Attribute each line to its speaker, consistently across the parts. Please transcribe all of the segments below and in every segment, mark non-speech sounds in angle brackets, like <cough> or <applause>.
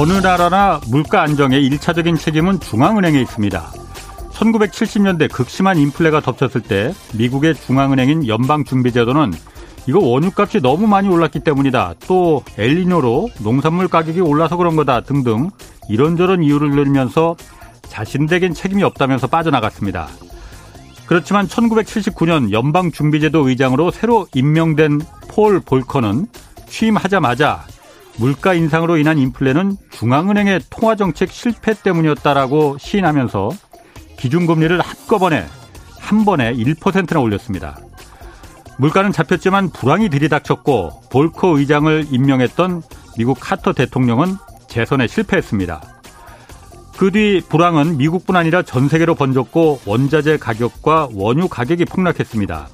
Speaker 1: 어느 나라나 물가 안정에 1차적인 책임은 중앙은행에 있습니다. 1970년대 극심한 인플레가 덮쳤을 때 미국의 중앙은행인 연방준비제도는 이거 원유값이 너무 많이 올랐기 때문이다. 또 엘리뇨로 농산물 가격이 올라서 그런 거다 등등 이런저런 이유를 들면서 자신들에겐 책임이 없다면서 빠져나갔습니다. 그렇지만 1979년 연방준비제도 의장으로 새로 임명된 폴 볼커는 취임하자마자 물가 인상으로 인한 인플레는 중앙은행의 통화정책 실패 때문이었다라고 시인하면서 기준금리를 한꺼번에 한 번에 1%나 올렸습니다. 물가는 잡혔지만 불황이 들이닥쳤고 볼커 의장을 임명했던 미국 카터 대통령은 재선에 실패했습니다. 그 뒤 불황은 미국뿐 아니라 전 세계로 번졌고 원자재 가격과 원유 가격이 폭락했습니다.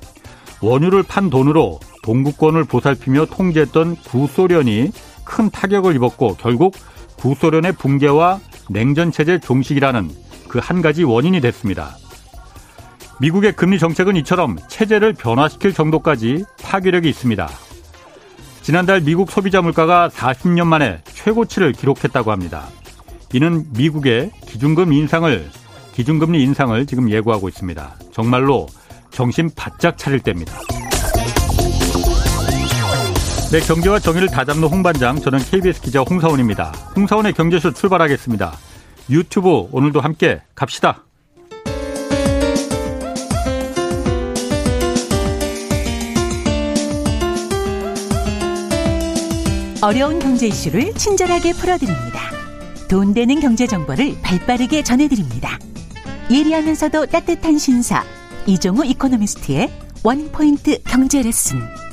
Speaker 1: 원유를 판 돈으로 동구권을 보살피며 통제했던 구소련이 큰 타격을 입었고 결국 구소련의 붕괴와 냉전체제 종식이라는 그 한 가지 원인이 됐습니다. 미국의 금리 정책은 이처럼 체제를 변화시킬 정도까지 파괴력이 있습니다. 지난달 미국 소비자 물가가 40년 만에 최고치를 기록했다고 합니다. 이는 미국의 기준금 인상을 기준금리 인상을 지금 예고하고 있습니다. 정말로 정신 바짝 차릴 때입니다. 네, 경제와 정의를 다잡는 홍반장, 저는 KBS 기자 홍사원입니다. 홍사원의 경제쇼 출발하겠습니다. 유튜브 오늘도 함께 갑시다.
Speaker 2: 어려운 경제 이슈를 친절하게 풀어드립니다. 돈 되는 경제 정보를 발빠르게 전해드립니다. 예리하면서도 따뜻한 신사 이종우 이코노미스트의 원포인트 경제 레슨.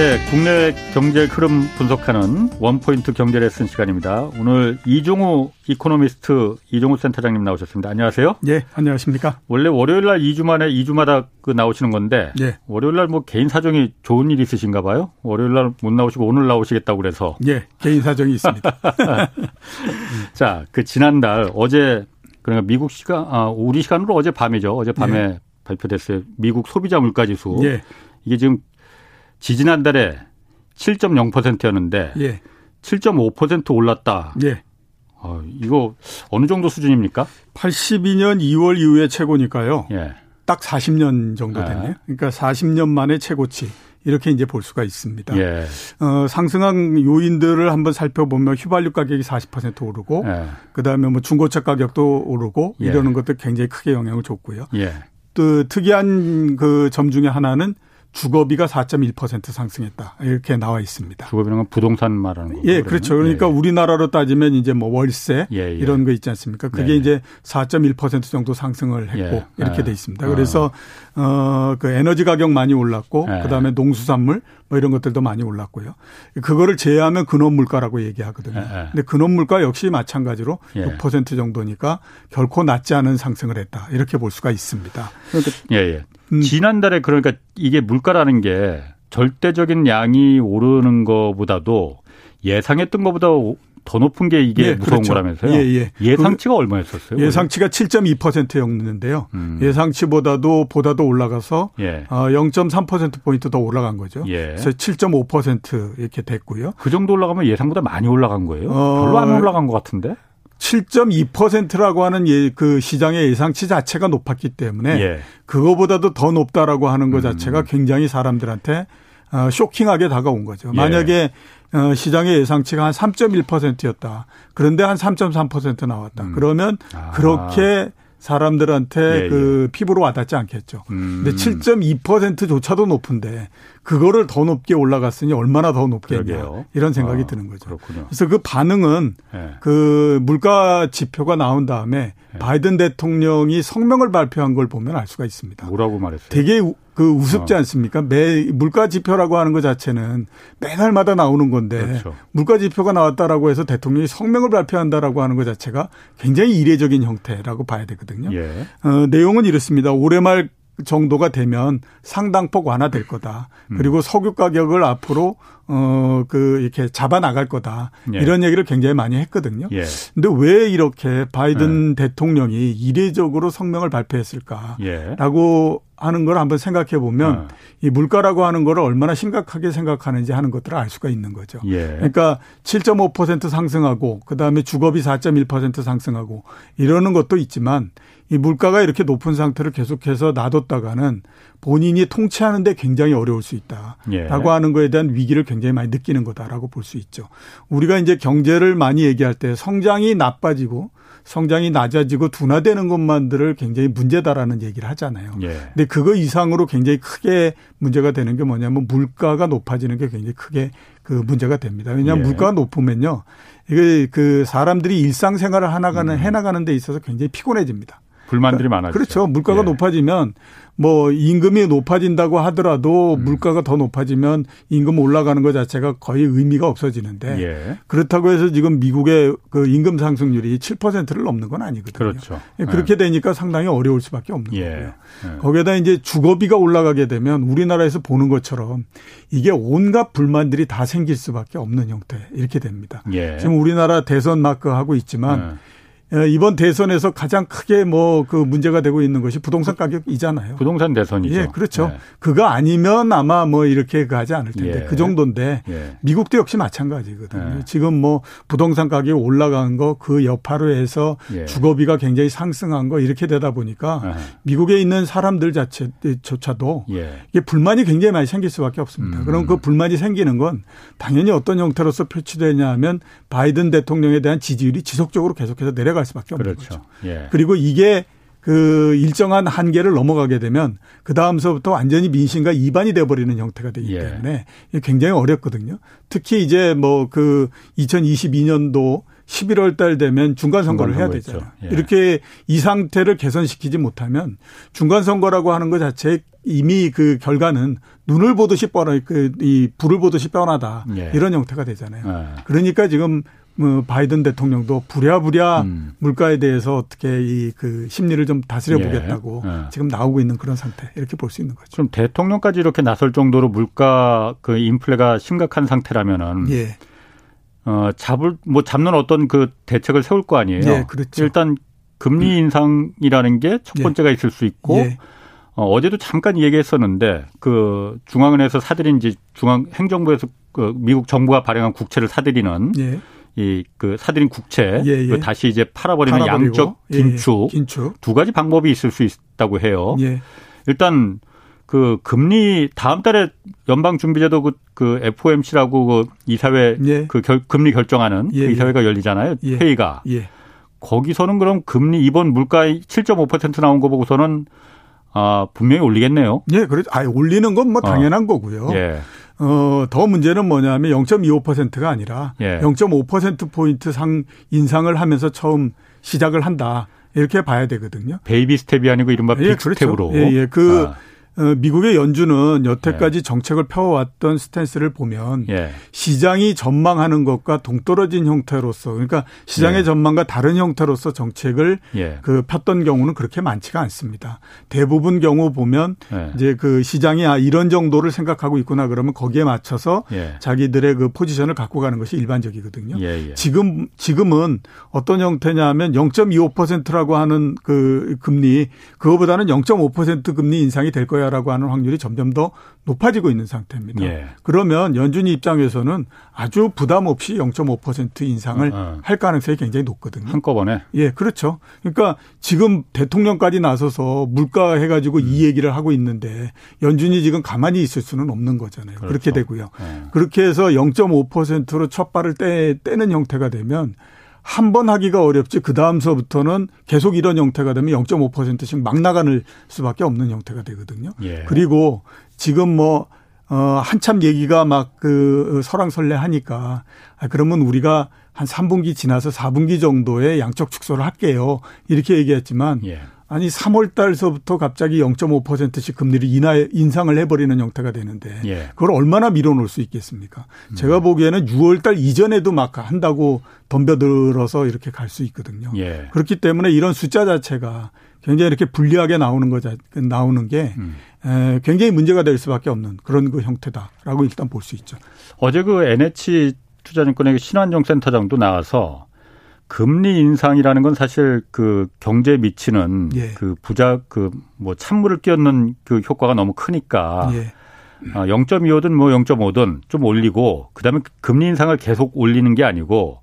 Speaker 1: 네, 국내 경제 흐름 분석하는 원포인트 경제 레슨 시간입니다. 오늘 이종우 이코노미스트 이종우 센터장님 나오셨습니다. 안녕하세요.
Speaker 3: 예, 안녕하십니까.
Speaker 1: 원래 월요일 날 2주 만에 2주마다 그 나오시는 건데
Speaker 3: 예.
Speaker 1: 월요일 날 뭐 개인 사정이 좋은 일 있으신가 봐요. 월요일 날 못 나오시고 오늘 나오시겠다고 그래서.
Speaker 3: 예, 개인 사정이 있습니다. <laughs>
Speaker 1: 자, 그 지난달 어제 그러니까 미국 시간 아, 우리 시간으로 어제 밤이죠. 어제 밤에 예. 발표됐어요. 미국 소비자 물가 지수.
Speaker 3: 예.
Speaker 1: 이게 지금 지지난달에 7.0%였는데 예. 7.5% 올랐다.
Speaker 3: 예.
Speaker 1: 어, 이거 어느 정도 수준입니까?
Speaker 3: 82년 2월 이후에 최고니까요.
Speaker 1: 예.
Speaker 3: 딱 40년 정도 됐네요. 그러니까 40년 만에 최고치. 이렇게 이제 볼 수가 있습니다.
Speaker 1: 예.
Speaker 3: 어, 상승한 요인들을 한번 살펴보면 휘발유 가격이 40% 오르고
Speaker 1: 예.
Speaker 3: 그다음에 뭐 중고차 가격도 오르고
Speaker 1: 예.
Speaker 3: 이러는 것들 굉장히 크게 영향을 줬고요.
Speaker 1: 예.
Speaker 3: 또 특이한 그 점 중에 하나는 주거비가 4.1% 상승했다. 이렇게 나와 있습니다.
Speaker 1: 주거비는 건 부동산 말하는 거죠.
Speaker 3: 예, 그렇죠. 그러니까
Speaker 1: 예.
Speaker 3: 우리나라로 따지면 이제 뭐 월세
Speaker 1: 예, 예.
Speaker 3: 이런 거 있지 않습니까? 그게
Speaker 1: 네.
Speaker 3: 이제 4.1% 정도 상승을 했고
Speaker 1: 예.
Speaker 3: 이렇게
Speaker 1: 아.
Speaker 3: 돼 있습니다. 그래서 어 그 에너지 가격 많이 올랐고
Speaker 1: 예.
Speaker 3: 그다음에 농수산물 뭐 이런 것들도 많이 올랐고요. 그거를 제외하면 근원 물가라고 얘기하거든요.
Speaker 1: 예, 예.
Speaker 3: 근데 근원 물가 역시 마찬가지로
Speaker 1: 예.
Speaker 3: 6% 정도니까 결코 낮지 않은 상승을 했다. 이렇게 볼 수가 있습니다.
Speaker 1: 그러니까 예, 예.
Speaker 3: 음.
Speaker 1: 지난달에 그러니까 이게 물가라는 게 절대적인 양이 오르는 것보다도 예상했던 것보다 더 높은 게 이게
Speaker 3: 예,
Speaker 1: 무서운
Speaker 3: 그렇죠.
Speaker 1: 거라면서요.
Speaker 3: 예, 예.
Speaker 1: 상치가 얼마였었어요?
Speaker 3: 예상치가 7.2%였는데요.
Speaker 1: 음.
Speaker 3: 예상치보다도 보다도 올라가서
Speaker 1: 예.
Speaker 3: 어, 0.3% 포인트 더 올라간 거죠.
Speaker 1: 예.
Speaker 3: 그래서 7.5% 이렇게 됐고요.
Speaker 1: 그 정도 올라가면 예상보다 많이 올라간 거예요?
Speaker 3: 어,
Speaker 1: 별로 안 올라간 것 같은데?
Speaker 3: 7.2%라고 하는 예, 그 시장의 예상치 자체가 높았기 때문에
Speaker 1: 예.
Speaker 3: 그거보다도 더 높다라고 하는 것
Speaker 1: 음.
Speaker 3: 자체가 굉장히 사람들한테 어, 쇼킹하게 다가온 거죠.
Speaker 1: 예.
Speaker 3: 만약에 어, 시장의 예상치가 한 3.1%였다. 그런데 한 3.3% 나왔다.
Speaker 1: 음.
Speaker 3: 그러면
Speaker 1: 아.
Speaker 3: 그렇게 사람들한테
Speaker 1: 예, 예.
Speaker 3: 그 피부로 와닿지 않겠죠.
Speaker 1: 음.
Speaker 3: 근데 7.2%조차도 높은데 그거를 더 높게 올라갔으니 얼마나 더 높겠냐
Speaker 1: 그러게요.
Speaker 3: 이런 생각이
Speaker 1: 아,
Speaker 3: 드는 거죠.
Speaker 1: 그렇군요.
Speaker 3: 그래서 그 반응은
Speaker 1: 예.
Speaker 3: 그 물가 지표가 나온 다음에
Speaker 1: 네.
Speaker 3: 바이든 대통령이 성명을 발표한 걸 보면 알 수가 있습니다.
Speaker 1: 뭐라고 말했어요?
Speaker 3: 되게 우- 그 우습지
Speaker 1: 어.
Speaker 3: 않습니까? 매 물가 지표라고 하는 것 자체는 매달마다 나오는 건데
Speaker 1: 그렇죠.
Speaker 3: 물가 지표가 나왔다라고 해서 대통령이 성명을 발표한다라고 하는 것 자체가 굉장히 이례적인 형태라고 봐야 되거든요.
Speaker 1: 예.
Speaker 3: 어, 내용은 이렇습니다. 올해 말 정도가 되면 상당폭 완화될 거다.
Speaker 1: 음.
Speaker 3: 그리고 석유 가격을 앞으로 어그 이렇게 잡아 나갈 거다.
Speaker 1: 예.
Speaker 3: 이런 얘기를 굉장히 많이 했거든요.
Speaker 1: 예.
Speaker 3: 근데 왜 이렇게 바이든 대통령이 이례적으로 성명을 발표했을까?
Speaker 1: 예.
Speaker 3: 라고 하는 걸 한번 생각해 보면
Speaker 1: 어.
Speaker 3: 이 물가라고 하는 거를 얼마나 심각하게 생각하는지 하는 것들을 알 수가 있는 거죠.
Speaker 1: 예.
Speaker 3: 그러니까 7.5% 상승하고 그다음에 주거비 4.1% 상승하고 이러는 것도 있지만 이 물가가 이렇게 높은 상태를 계속해서 놔뒀다가는 본인이 통치하는 데 굉장히 어려울 수 있다라고
Speaker 1: 예.
Speaker 3: 하는 거에 대한 위기를 굉장히 많이 느끼는 거다라고 볼 수 있죠. 우리가 이제 경제를 많이 얘기할 때 성장이 나빠지고 성장이 낮아지고 둔화되는 것만들을 굉장히 문제다라는 얘기를 하잖아요.
Speaker 1: 예.
Speaker 3: 근데 그거 이상으로 굉장히 크게 문제가 되는 게 뭐냐면 물가가 높아지는 게 굉장히 크게 그 문제가 됩니다. 왜냐하면
Speaker 1: 예.
Speaker 3: 물가가 높으면요. 이게 그 사람들이 일상생활을 하나가는
Speaker 1: 음.
Speaker 3: 해나가는 데 있어서 굉장히 피곤해집니다.
Speaker 1: 불만들이 많아죠.
Speaker 3: 그렇죠. 물가가
Speaker 1: 예.
Speaker 3: 높아지면 뭐 임금이 높아진다고 하더라도
Speaker 1: 음.
Speaker 3: 물가가 더 높아지면 임금 올라가는 것 자체가 거의 의미가 없어지는데
Speaker 1: 예.
Speaker 3: 그렇다고 해서 지금 미국의 그 임금 상승률이 7%를 넘는 건 아니거든요.
Speaker 1: 그렇죠.
Speaker 3: 예, 그렇게 되니까 상당히 어려울 수밖에 없는
Speaker 1: 예.
Speaker 3: 거고요.
Speaker 1: 예.
Speaker 3: 거기에다 이제 주거비가 올라가게 되면 우리나라에서 보는 것처럼 이게 온갖 불만들이 다 생길 수밖에 없는 형태 이렇게 됩니다.
Speaker 1: 예.
Speaker 3: 지금 우리나라 대선 마크 하고 있지만 어, 이번 대선에서 가장 크게 뭐 그 문제가 되고 있는 것이 부동산 가격이잖아요.
Speaker 1: 부동산 대선이죠.
Speaker 3: 예, 그렇죠.
Speaker 1: 예.
Speaker 3: 그거 아니면 아마 뭐 이렇게 가지 않을 텐데
Speaker 1: 예.
Speaker 3: 그 정도인데
Speaker 1: 예.
Speaker 3: 미국도 역시 마찬가지거든요.
Speaker 1: 예.
Speaker 3: 지금 뭐 부동산 가격이 올라간 거 그 여파로 해서
Speaker 1: 예.
Speaker 3: 주거비가 굉장히 상승한 거 이렇게 되다 보니까
Speaker 1: 아,
Speaker 3: 미국에 있는 사람들 자체조차도
Speaker 1: 예.
Speaker 3: 이게 불만이 굉장히 많이 생길 수밖에 없습니다.
Speaker 1: 음.
Speaker 3: 그럼 그 불만이 생기는 건 당연히 어떤 형태로서 표출되냐 하면 바이든 대통령에 대한 지지율이 지속적으로 계속해서 내려 갈 수밖에 없는
Speaker 1: 그렇죠.
Speaker 3: 거죠.
Speaker 1: 예.
Speaker 3: 그리고 이게 그 일정한 한계를 넘어가게 되면 그 다음서부터 완전히 민심과 이반이 돼버리는 형태가 되기
Speaker 1: 예.
Speaker 3: 때문에 이게 굉장히 어렵거든요. 특히 이제 뭐 그 2022년도 11월 달 되면 중간 선거를 해야 되잖아요.
Speaker 1: 예.
Speaker 3: 이렇게 이 상태를 개선시키지 못하면 중간 선거라고 하는 것 자체에 이미 그 결과는 눈을 보듯이 뻔하 그이 불을 보듯이 뻔하다
Speaker 1: 예.
Speaker 3: 이런 형태가 되잖아요.
Speaker 1: 아.
Speaker 3: 그러니까 지금 뭐 바이든 대통령도 부랴부랴
Speaker 1: 음.
Speaker 3: 물가에 대해서 어떻게 이 그 심리를 좀 다스려
Speaker 1: 예.
Speaker 3: 보겠다고
Speaker 1: 예.
Speaker 3: 지금 나오고 있는 그런 상태 이렇게 볼 수 있는 거죠.
Speaker 1: 그럼 대통령까지 이렇게 나설 정도로 물가 그 인플레가 심각한 상태라면은
Speaker 3: 예.
Speaker 1: 어 잡을 뭐 잡는 어떤 그 대책을 세울 거 아니에요.
Speaker 3: 예, 그렇죠.
Speaker 1: 일단 금리 인상이라는 게첫
Speaker 3: 예.
Speaker 1: 번째가 있을 수 있고
Speaker 3: 예.
Speaker 1: 어, 어제도 잠깐 얘기했었는데 그 중앙은행에서 사들인 이제 중앙 행정부에서 그 미국 정부가 발행한 국채를 사들이는
Speaker 3: 예.
Speaker 1: 이 그 사들인 국채
Speaker 3: 예, 예.
Speaker 1: 그 다시 이제 팔아버리는
Speaker 3: 팔아버리고.
Speaker 1: 양적
Speaker 3: 예,
Speaker 1: 긴축
Speaker 3: 긴축.
Speaker 1: 두 가지 방법이 있을 수 있다고 해요.
Speaker 3: 예.
Speaker 1: 일단 그 금리 다음 달에 연방준비제도 그, 그 FOMC라고 그 이사회
Speaker 3: 예.
Speaker 1: 그 결, 금리 결정하는
Speaker 3: 예,
Speaker 1: 그
Speaker 3: 예.
Speaker 1: 이사회가 열리잖아요.
Speaker 3: 예.
Speaker 1: 회의가
Speaker 3: 예.
Speaker 1: 거기서는 그럼 금리 이번 물가 7.5% 나온 거 보고서는 아 분명히 올리겠네요.
Speaker 3: 예, 그렇죠. 아, 올리는 건뭐
Speaker 1: 어.
Speaker 3: 당연한 거고요.
Speaker 1: 예.
Speaker 3: 어, 더 문제는 뭐냐면 0.25%가 아니라
Speaker 1: 예.
Speaker 3: 0.5% 포인트 상 인상을 하면서 처음 시작을 한다. 이렇게 봐야 되거든요.
Speaker 1: 베이비 스텝이 아니고 이른바
Speaker 3: 예,
Speaker 1: 빅 스텝으로.
Speaker 3: 예, 예. 그
Speaker 1: 아,
Speaker 3: 어, 미국의 연준은 여태까지 정책을 펴왔던 스탠스를 보면
Speaker 1: 예.
Speaker 3: 시장이 전망하는 것과 동떨어진 형태로서 그러니까 시장의
Speaker 1: 예.
Speaker 3: 전망과 다른 형태로서 정책을
Speaker 1: 예.
Speaker 3: 그 폈던 경우는 그렇게 많지가 않습니다. 대부분 경우 보면
Speaker 1: 예.
Speaker 3: 이제 그 시장이 아 이런 정도를 생각하고 있구나 그러면 거기에 맞춰서
Speaker 1: 예.
Speaker 3: 자기들의 그 포지션을 갖고 가는 것이 일반적이거든요.
Speaker 1: 예, 예.
Speaker 3: 지금 지금은 어떤 형태냐면 0.25%라고 하는 그 금리 그거보다는 0.5% 금리 인상이 될 거 야라고 하는 확률이 점점 더 높아지고 있는 상태입니다.
Speaker 1: 예.
Speaker 3: 그러면 연준이 입장에서는 아주 부담 없이 0.5% 인상을
Speaker 1: 어, 어.
Speaker 3: 할 가능성이 굉장히 높거든요.
Speaker 1: 한꺼번에.
Speaker 3: 예, 그렇죠. 그러니까 지금 대통령까지 나서서 물가 해가지고
Speaker 1: 음.
Speaker 3: 이 얘기를 하고 있는데 연준이 지금 가만히 있을 수는 없는 거잖아요. 그렇게
Speaker 1: 그렇죠.
Speaker 3: 되고요.
Speaker 1: 예.
Speaker 3: 그렇게 해서 0.5%로 첫 발을 떼, 떼는 형태가 되면 한 번 하기가 어렵지 그 다음 서부터는 계속 이런 형태가 되면 0.5%씩 막 나가는 수밖에 없는 형태가 되거든요.
Speaker 1: 예.
Speaker 3: 그리고 지금 뭐 어, 한참 얘기가 막 그 설왕설래 하니까 아, 그러면 우리가 한 3분기 지나서 4분기 정도의 양적 축소를 할게요. 이렇게 얘기했지만
Speaker 1: 예.
Speaker 3: 아니 3월 달서부터 갑자기 0.5%씩 금리를 인하 인상을 해버리는 형태가 되는데
Speaker 1: 예.
Speaker 3: 그걸 얼마나 밀어놓을 수 있겠습니까?
Speaker 1: 음.
Speaker 3: 제가 보기에는 6월 달 이전에도 막 한다고 덤벼들어서 이렇게 갈 수 있거든요.
Speaker 1: 예.
Speaker 3: 그렇기 때문에 이런 숫자 자체가 굉장히 이렇게 불리하게 나오는 거자 나오는 게 음. 에, 굉장히 문제가 될 수밖에 없는 그런 그 형태다라고 일단 볼 수 있죠.
Speaker 1: 어제 그 NH 투자증권의 신환종 센터장도 나와서 금리 인상이라는 건 사실 그 경제에 미치는 예. 그 부자 그 뭐 찬물을 끼얹는 그 효과가 너무 크니까 예. 0.25든 아, 뭐 0.5든 좀 올리고 그다음에 금리 인상을 계속 올리는 게 아니고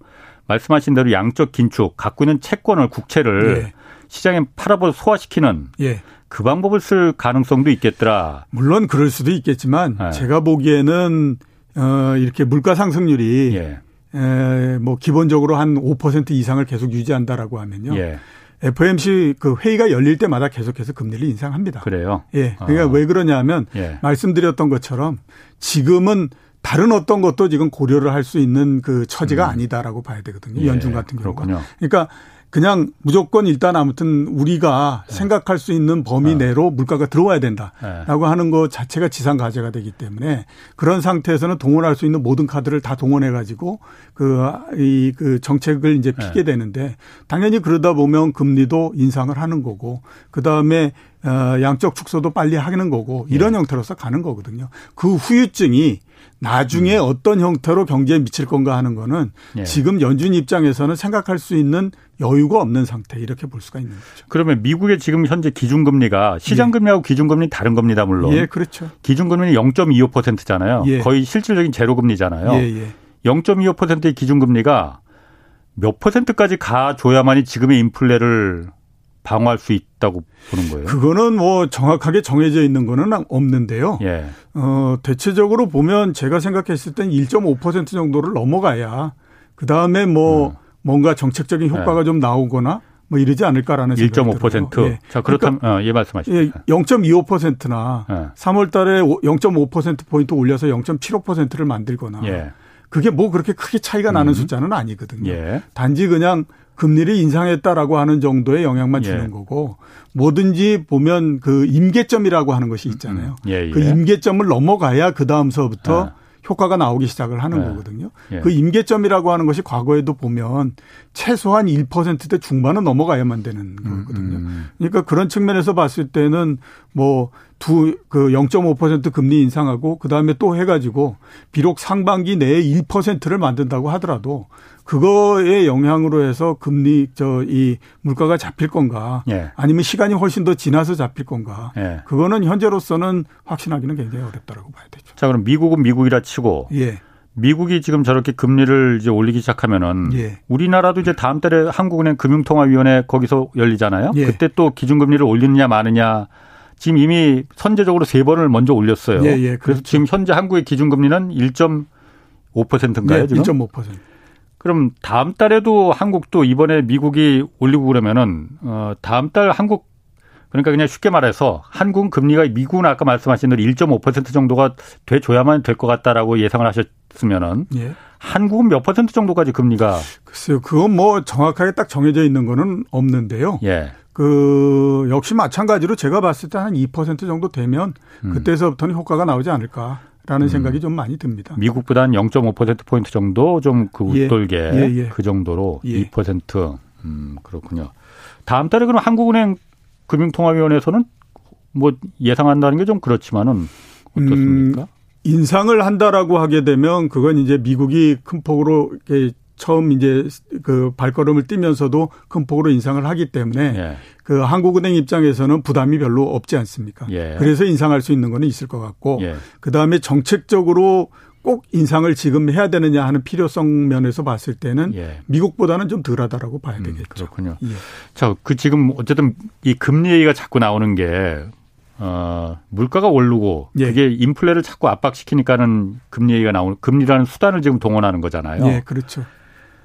Speaker 1: 말씀하신 대로 양적 긴축 갖고 있는 채권을 국채를 예. 시장에 팔아버 소화시키는 예. 그 방법을 쓸 가능성도 있겠더라.
Speaker 3: 물론 그럴 수도 있겠지만 예. 제가 보기에는 어 이렇게 물가 상승률이 예. 에, 뭐 기본적으로 한 5% 이상을 계속 유지한다라고 하면요. 예. FOMC 그 회의가 열릴 때마다 계속해서 금리를 인상합니다.
Speaker 1: 그래요?
Speaker 3: 예. 그러니까 어. 왜 그러냐면 예. 말씀드렸던 것처럼 지금은 다른 어떤 것도 지금 고려를 할 수 있는 그 처지가 음. 아니다라고 봐야 되거든요. 예. 연준 같은 경우가. 그렇군요. 그러니까 그냥 무조건 일단 아무튼 우리가 네. 생각할 수 있는 범위 어. 내로 물가가 들어와야 된다라고 네. 하는 것 자체가 지상 과제가 되기 때문에 그런 상태에서는 동원할 수 있는 모든 카드를 다 동원해 가지고 그이그 정책을 이제 네. 피게 되는데 당연히 그러다 보면 금리도 인상을 하는 거고 그다음에 어 양적 축소도 빨리 하는 거고 이런 네. 형태로서 가는 거거든요. 그 후유증이 나중에 음. 어떤 형태로 경제에 미칠 건가 하는 거는 예. 지금 연준 입장에서는 생각할 수 있는 여유가 없는 상태 이렇게 볼 수가 있는 거죠.
Speaker 1: 그러면 미국의 지금 현재 기준금리가 시장금리하고 예. 기준금리 다른 겁니다 물론.
Speaker 3: 예, 그렇죠.
Speaker 1: 기준금리는 0.25%잖아요. 예. 거의 실질적인 제로금리잖아요. 예, 예. 0.25%의 기준금리가 몇 퍼센트까지 가줘야만이 지금의 인플레를 방어할 수 있다고 보는 거예요?
Speaker 3: 그거는 뭐 정확하게 정해져 있는 거는 없는데요. 예. 어, 대체적으로 보면 제가 생각했을 땐 1.5% 정도를 넘어가야 그 다음에 뭐 음. 뭔가 정책적인 효과가 예. 좀 나오거나 뭐 이러지 않을까라는 생각이 1.5%.
Speaker 1: 예. 자, 그렇다면 그러니까 어, 예 말씀하시죠. 예,
Speaker 3: 0.25%나 예. 3월 달에 0.5% 포인트 올려서 0.75%를 만들거나 예. 그게 뭐 그렇게 크게 차이가 나는 음. 숫자는 아니거든요. 예. 단지 그냥 금리를 인상했다라고 하는 정도의 영향만 예. 주는 예. 거고 뭐든지 보면 그 임계점이라고 하는 것이 있잖아요. 음, 음. 예, 예. 그 임계점을 넘어가야 그 다음서부터 예. 효과가 나오기 시작을 하는 네. 거거든요. 예. 그 임계점이라고 하는 것이 과거에도 보면 최소한 1%대 중반은 넘어가야만 되는 음, 거거든요. 음. 그러니까 그런 측면에서 봤을 때는 뭐 두 그 0.5% 금리 인상하고 그 다음에 또 해가지고 비록 상반기 내에 1%를 만든다고 하더라도 그거의 영향으로 해서 금리 저 이 물가가 잡힐 건가 예. 아니면 시간이 훨씬 더 지나서 잡힐 건가 예. 그거는 현재로서는 확신하기는 굉장히 어렵다라고 봐야 되죠.
Speaker 1: 자 그럼 미국은 미국이라 치고 예. 미국이 지금 저렇게 금리를 이제 올리기 시작하면은 예. 우리나라도 이제 다음 달에 한국은행 금융통화위원회 거기서 열리잖아요. 예. 그때 또 기준금리를 올리느냐 마느냐 지금 이미 선제적으로 세 번을 먼저 올렸어요. 예, 예, 그렇죠. 그래서 지금 현재 한국의 기준금리는 1.5%인가요? 네, 지금?
Speaker 3: 1.5%.
Speaker 1: 그럼 다음 달에도 한국도 이번에 미국이 올리고 그러면은 어 다음 달 한국 그러니까 그냥 쉽게 말해서 한국 금리가 미국은 아까 말씀하신 대로 1.5% 정도가 돼 줘야만 될 것 같다라고 예상을 하셨 으면은 예. 한국은 몇 퍼센트 정도까지 금리가
Speaker 3: 글쎄요. 그건 뭐 정확하게 딱 정해져 있는 거는 없는데요. 예. 그 역시 마찬가지로 제가 봤을 때 한 2% 정도 되면 음. 그때서부터는 효과가 나오지 않을까. 라는 음. 생각이 좀 많이 듭니다.
Speaker 1: 미국보다는 0.5%포인트 정도 좀그 예. 웃돌게 예, 예. 그 정도로 예. 2%. 음, 그렇군요. 다음 달에 그럼 한국은행 금융통화위원회에서는 뭐 예상한다는 게 좀 그렇지만은 어떻습니까? 음,
Speaker 3: 인상을 한다라고 하게 되면 그건 이제 미국이 큰 폭으로 처음 이제 그 발걸음을 뛰면서도 큰 폭으로 인상을 하기 때문에 예. 그 한국은행 입장에서는 부담이 별로 없지 않습니까? 예. 그래서 인상할 수 있는 거는 있을 것 같고 예. 그 다음에 정책적으로 꼭 인상을 지금 해야 되느냐 하는 필요성 면에서 봤을 때는 예. 미국보다는 좀 덜하다라고 봐야 음, 되겠죠. 음,
Speaker 1: 그렇군요. 예. 자, 그 지금 어쨌든 이 금리 얘기가 자꾸 나오는 게 어, 물가가 오르고 예. 그게 인플레를 자꾸 압박시키니까는 금리 얘기가 나오는 금리라는 수단을 지금 동원하는 거잖아요.
Speaker 3: 예, 그렇죠.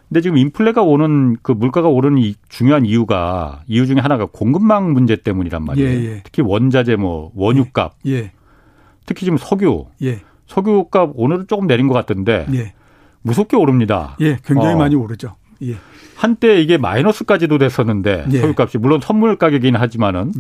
Speaker 1: 근데 지금 인플레가 오는 그 물가가 오르는 이 중요한 이유가 이유 중에 하나가 공급망 문제 때문이란 말이에요. 예, 예. 특히 원자재 뭐 원유값. 예. 예. 특히 지금 석유. 예. 석유값 오늘은 조금 내린 것 같던데. 예. 무섭게 오릅니다.
Speaker 3: 예, 굉장히 어. 많이 오르죠. 예.
Speaker 1: 한때 이게 마이너스까지도 됐었는데 석유값이 물론 선물 가격이긴 하지만은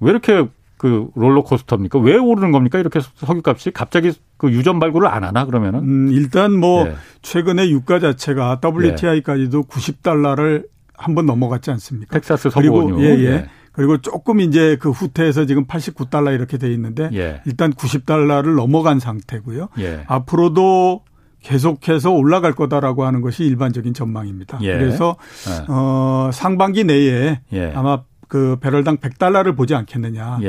Speaker 1: 왜 이렇게 그 롤러코스터입니까? 왜 오르는 겁니까? 이렇게 석유값이 갑자기 그 유전 발굴을 안 하나 그러면은?
Speaker 3: 음, 일단 뭐 네. 최근에 유가 자체가 WTI까지도 네. 90달러를 한 번 넘어갔지 않습니까?
Speaker 1: 텍사스 석유원유.
Speaker 3: 예, 예. 네. 그리고 조금 이제 그 후퇴해서 지금 89달러 이렇게 돼 있는데 예. 일단 90달러를 넘어간 상태고요. 예. 앞으로도 계속해서 올라갈 거다라고 하는 것이 일반적인 전망입니다. 예. 그래서 예. 어 상반기 내에 예. 아마 그 배럴당 100달러를 보지 않겠느냐라고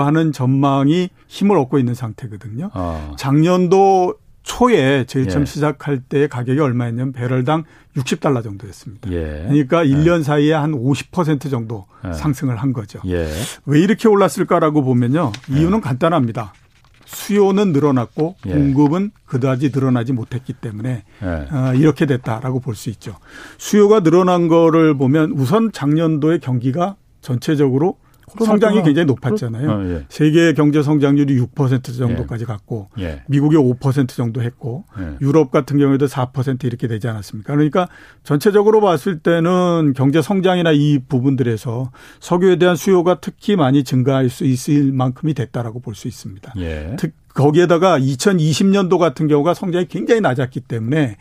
Speaker 3: 예. 하는 전망이 힘을 얻고 있는 상태거든요. 어. 작년도 초에 제일 처음 예. 시작할 때 가격이 얼마였냐면 배럴당 60달러 정도였습니다. 예. 그러니까 1년 예. 사이에 한 50% 정도 예. 상승을 한 거죠. 예. 왜 이렇게 올랐을까라고 보면요. 이유는 간단합니다. 수요는 늘어났고 공급은 그다지 늘어나지 못했기 때문에 어, 이렇게 됐다라고 볼 수 있죠. 수요가 늘어난 거를 보면 우선 작년도의 경기가 전체적으로 성장이 굉장히 높았잖아요. 어, 예. 세계 경제 성장률이 6% 정도까지 예. 갔고 예. 미국이 5% 정도 했고 예. 유럽 같은 경우에도 4% 이렇게 되지 않았습니까? 그러니까 전체적으로 봤을 때는 경제 성장이나 이 부분들에서 석유에 대한 수요가 특히 많이 증가할 수 있을 만큼이 됐다라고 볼 수 있습니다. 예. 특 거기에다가 2020년도 같은 경우가 성장이 굉장히 낮았기 때문에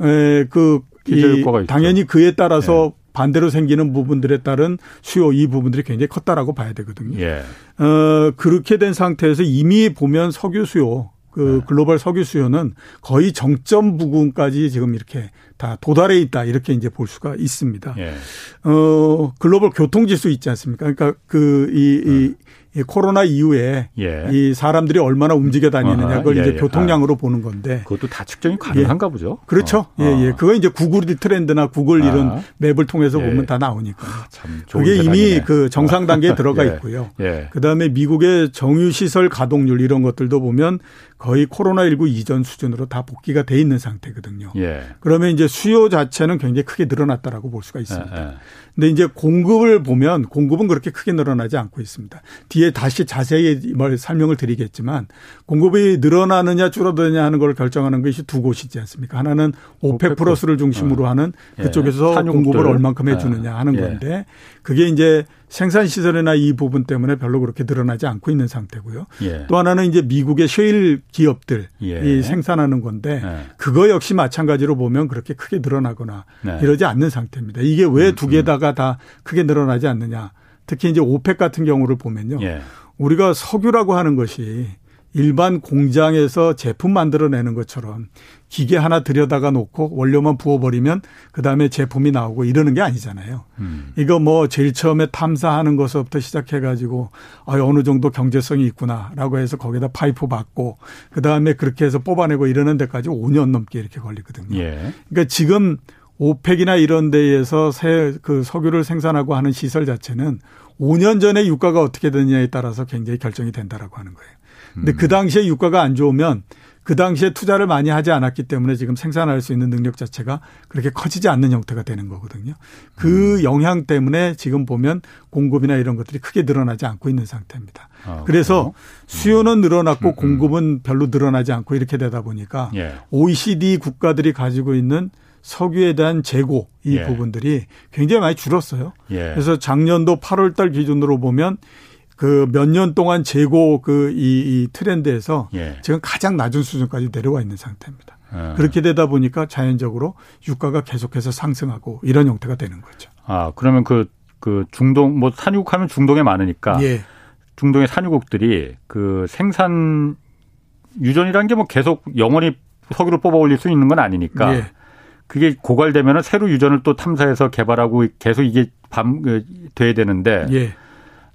Speaker 3: 예. 에, 그 이, 당연히 그에 따라서 반대로 생기는 부분들에 따른 수요 이 부분들이 굉장히 컸다라고 봐야 되거든요. 예. 어, 그렇게 된 상태에서 이미 보면 석유 수요 그 네. 글로벌 석유 수요는 거의 정점 부근까지 지금 이렇게 다 도달해 있다 이렇게 이제 볼 수가 있습니다. 예. 어 글로벌 교통 지수 있지 않습니까? 그러니까 그이 이, 네. 이 코로나 이후에 예. 이 사람들이 얼마나 움직여 다니느냐 그걸 아, 예, 이제 예. 교통량으로 아. 보는 건데
Speaker 1: 그것도 다 측정이 가능한가
Speaker 3: 예.
Speaker 1: 보죠.
Speaker 3: 그렇죠. 어. 예, 예. 그거 이제 구글 트렌드나 구글 아. 이런 맵을 통해서 예. 보면 다 나오니까. 아, 참 그게 이미 그 정상 단계에 <laughs> 들어가 예. 있고요. 그다음에 미국의 정유 시설 가동률 이런 것들도 보면 거의 코로나19 이전 수준으로 다 복귀가 돼 있는 상태거든요. 그러면 이제 수요 자체는 굉장히 크게 늘어났다라고 볼 수가 있습니다. 근데 이제 공급을 보면 공급은 그렇게 크게 늘어나지 않고 있습니다. 뒤에 다시 자세히 뭘 설명을 드리겠지만 공급이 늘어나느냐 줄어드느냐 하는 걸 결정하는 것이 두 곳이지 않습니까? 하나는 오펙 플러스를 중심으로 어. 하는 예. 그쪽에서 예. 공급을 얼만큼 해주느냐 하는 예. 건데 그게 이제 생산 시설이나 이 부분 때문에 별로 그렇게 늘어나지 않고 있는 상태고요. 예. 또 하나는 이제 미국의 셰일 기업들이 예. 생산하는 건데 예. 그거 역시 마찬가지로 보면 그렇게 크게 늘어나거나 네. 이러지 않는 상태입니다. 이게 왜 두 개다가 다 크게 늘어나지 않느냐. 특히 이제 오펙 같은 경우를 보면요. 예. 우리가 석유라고 하는 것이 일반 공장에서 제품 만들어내는 것처럼 기계 하나 들여다가 놓고 원료만 부어버리면 그 다음에 제품이 나오고 이러는 게 아니잖아요. 음. 이거 뭐 제일 처음에 탐사하는 것부터 시작해가지고 아 어느 정도 경제성이 있구나라고 해서 거기다 파이프 받고 그 다음에 그렇게 해서 뽑아내고 이러는 데까지 5년 넘게 이렇게 걸리거든요. 예. 그러니까 지금 오펙이나 이런 데에서 새 그 석유를 생산하고 하는 시설 자체는 5년 전에 유가가 어떻게 되느냐에 따라서 굉장히 결정이 된다라고 하는 거예요. 근데 음. 그 당시에 유가가 안 좋으면 그 당시에 투자를 많이 하지 않았기 때문에 지금 생산할 수 있는 능력 자체가 그렇게 커지지 않는 형태가 되는 거거든요. 그 음. 영향 때문에 지금 보면 공급이나 이런 것들이 크게 늘어나지 않고 있는 상태입니다. 아, 그래서 수요는 늘어났고 음, 음. 공급은 별로 늘어나지 않고 이렇게 되다 보니까 예. OECD 국가들이 가지고 있는 석유에 대한 재고 이 예. 부분들이 굉장히 많이 줄었어요. 예. 그래서 작년도 8월 달 기준으로 보면 그 몇 년 동안 재고 그이 이 트렌드에서 예. 지금 가장 낮은 수준까지 내려와 있는 상태입니다. 예. 그렇게 되다 보니까 자연적으로 유가가 계속해서 상승하고 이런 형태가 되는 거죠.
Speaker 1: 아 그러면 그그 그 중동 뭐 산유국하면 중동에 많으니까 예. 중동의 산유국들이 그 생산 유전이라는 게 뭐 계속 영원히 석유를 뽑아 올릴 수 있는 건 아니니까 예. 그게 고갈되면은 새로 유전을 또 탐사해서 개발하고 계속 이게 밤 그, 돼야 되는데. 예.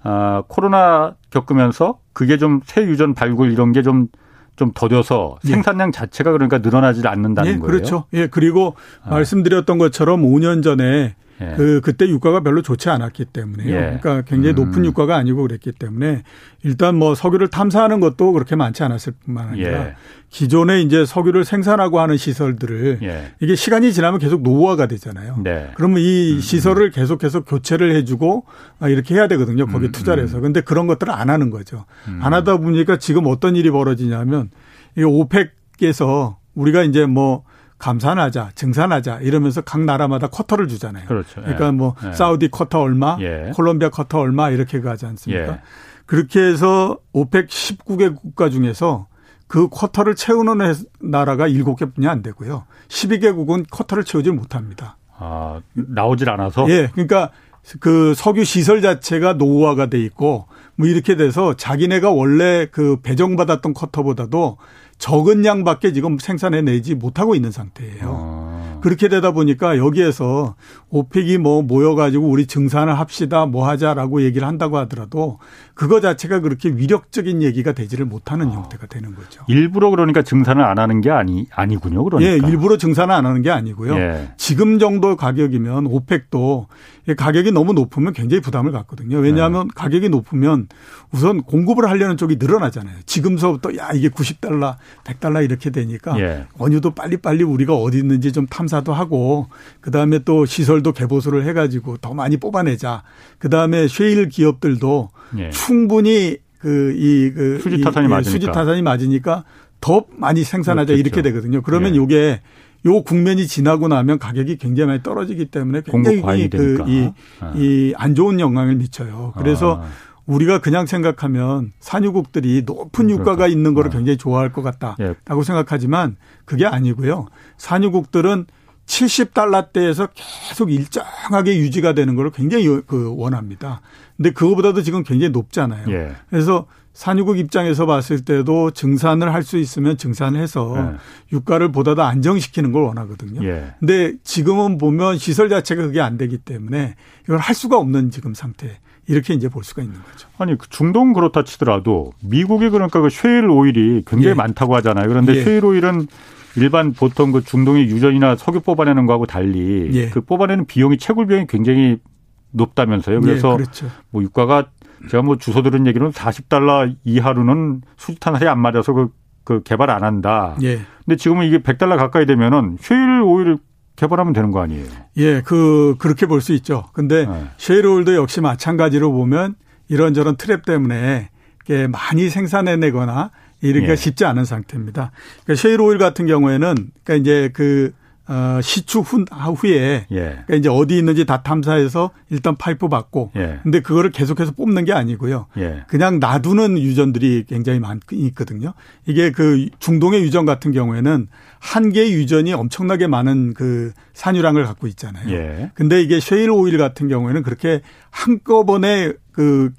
Speaker 1: 아, 코로나 겪으면서 그게 좀 새 유전 발굴 이런 게 좀 좀 더뎌서 예. 생산량 자체가 그러니까 늘어나지 않는다는
Speaker 3: 예,
Speaker 1: 거예요.
Speaker 3: 그렇죠. 예, 그리고 아. 말씀드렸던 것처럼 5년 전에 예. 그 그때 유가가 별로 좋지 않았기 때문에요. 예. 그러니까 굉장히 높은 음. 유가가 아니고 그랬기 때문에 일단 뭐 석유를 탐사하는 것도 그렇게 많지 않았을 뿐만 아니라 예. 기존에 이제 석유를 생산하고 하는 시설들을 예. 이게 시간이 지나면 계속 노후화가 되잖아요. 네. 그러면 이 음. 시설을 계속해서 교체를 해주고 이렇게 해야 되거든요. 거기에 음. 투자를 해서. 근데 그런 것들을 안 하는 거죠. 음. 안 하다 보니까 지금 어떤 일이 벌어지냐면 이 OPEC에서 우리가 이제 뭐 감산하자, 증산하자 이러면서 각 나라마다 쿼터를 주잖아요. 그렇죠. 그러니까 뭐 예. 사우디 쿼터 얼마, 예. 콜롬비아 쿼터 얼마 이렇게 가지 않습니까? 예. 그렇게 해서 OPEC 19개 국가 중에서 그 쿼터를 채우는 나라가 7개뿐이 안 되고요. 12개국은 쿼터를 채우지 못합니다.
Speaker 1: 아, 나오질 않아서?
Speaker 3: 예. 그러니까 그 석유 시설 자체가 노후화가 돼 있고 뭐 이렇게 돼서 자기네가 원래 그 배정받았던 쿼터보다도 적은 양밖에 지금 생산해내지 못하고 있는 상태예요. 어. 그렇게 되다 보니까 여기에서 오펙이 뭐 모여가지고 우리 증산을 합시다 뭐 하자라고 얘기를 한다고 하더라도 그거 자체가 그렇게 위력적인 얘기가 되지를 못하는 어. 형태가 되는 거죠.
Speaker 1: 일부러 그러니까 증산을 안 하는 게 아니 아니군요. 그러니까.
Speaker 3: 예, 일부러 증산을 안 하는 게 아니고요. 예. 지금 정도 가격이면 오펙도 가격이 너무 높으면 굉장히 부담을 갖거든요. 왜냐하면 예. 가격이 높으면 우선 공급을 하려는 쪽이 늘어나잖아요. 지금서부터 야 이게 90달러, 100달러 이렇게 되니까 예. 원유도 빨리빨리 우리가 어디 있는지 좀 탐사 도 하고 그다음에 또 시설도 개보수를 해 가지고 더 많이 뽑아내자. 그다음에 쉐일 기업들도 예. 충분히 그 이그
Speaker 1: 그 수지 타산이 맞으니까
Speaker 3: 수지 타산이 맞으니까 더 많이 생산하자 그렇겠죠. 이렇게 되거든요. 그러면 예. 요게 요 국면이 지나고 나면 가격이 굉장히 많이 떨어지기 때문에 굉장히 그이이안 아. 좋은 영향을 미쳐요. 그래서 아. 우리가 그냥 생각하면 산유국들이 높은 유가가 있는 거를 네. 굉장히 좋아할 것 같다라고 예. 생각하지만 그게 아니고요. 산유국들은 70달러대에서 계속 일정하게 유지가 되는 걸 굉장히 그 원합니다. 근데 그거보다도 지금 굉장히 높잖아요. 예. 그래서 산유국 입장에서 봤을 때도 증산을 할 수 있으면 증산해서 예. 유가를 보다 더 안정시키는 걸 원하거든요. 예. 근데 지금은 보면 시설 자체가 그게 안 되기 때문에 이걸 할 수가 없는 지금 상태. 이렇게 이제 볼 수가 있는 거죠.
Speaker 1: 아니 그 중동 그렇다 치더라도 미국이 그러니까 그 쉐일 오일이 굉장히 예. 많다고 하잖아요. 그런데 예. 쉐일 오일은 일반 보통 그 중동의 유전이나 석유 뽑아내는 거하고 달리 예. 그 뽑아내는 비용이 채굴 비용이 굉장히 높다면서요. 그래서 예, 그렇죠. 뭐 유가가 제가 뭐 주소 들은 얘기는 40달러 이하로는 수지탄알이 안 맞아서 그, 그 개발 안 한다. 예. 근데 지금은 이게 100달러 가까이 되면은 쉐일 오일 개발하면 되는 거 아니에요?
Speaker 3: 예, 그 그렇게 볼 수 있죠. 근데 네. 쉐일 오일도 역시 마찬가지로 보면 이런저런 트랩 때문에 많이 생산해내거나 이렇게 예. 쉽지 않은 상태입니다. 그러니까 쉐일오일 같은 경우에는 그러니까 이제 그 어, 시추 후, 후에 예. 그러니까 이제 어디 있는지 다 탐사해서 일단 파이프 박고 예. 근데 그거를 계속해서 뽑는 게 아니고요. 예. 그냥 놔두는 유전들이 굉장히 많 있거든요. 이게 그 중동의 유전 같은 경우에는 한 개의 유전이 엄청나게 많은 그 산유량을 갖고 있잖아요. 예. 근데 이게 쉐일 오일 같은 경우에는 그렇게 한꺼번에 그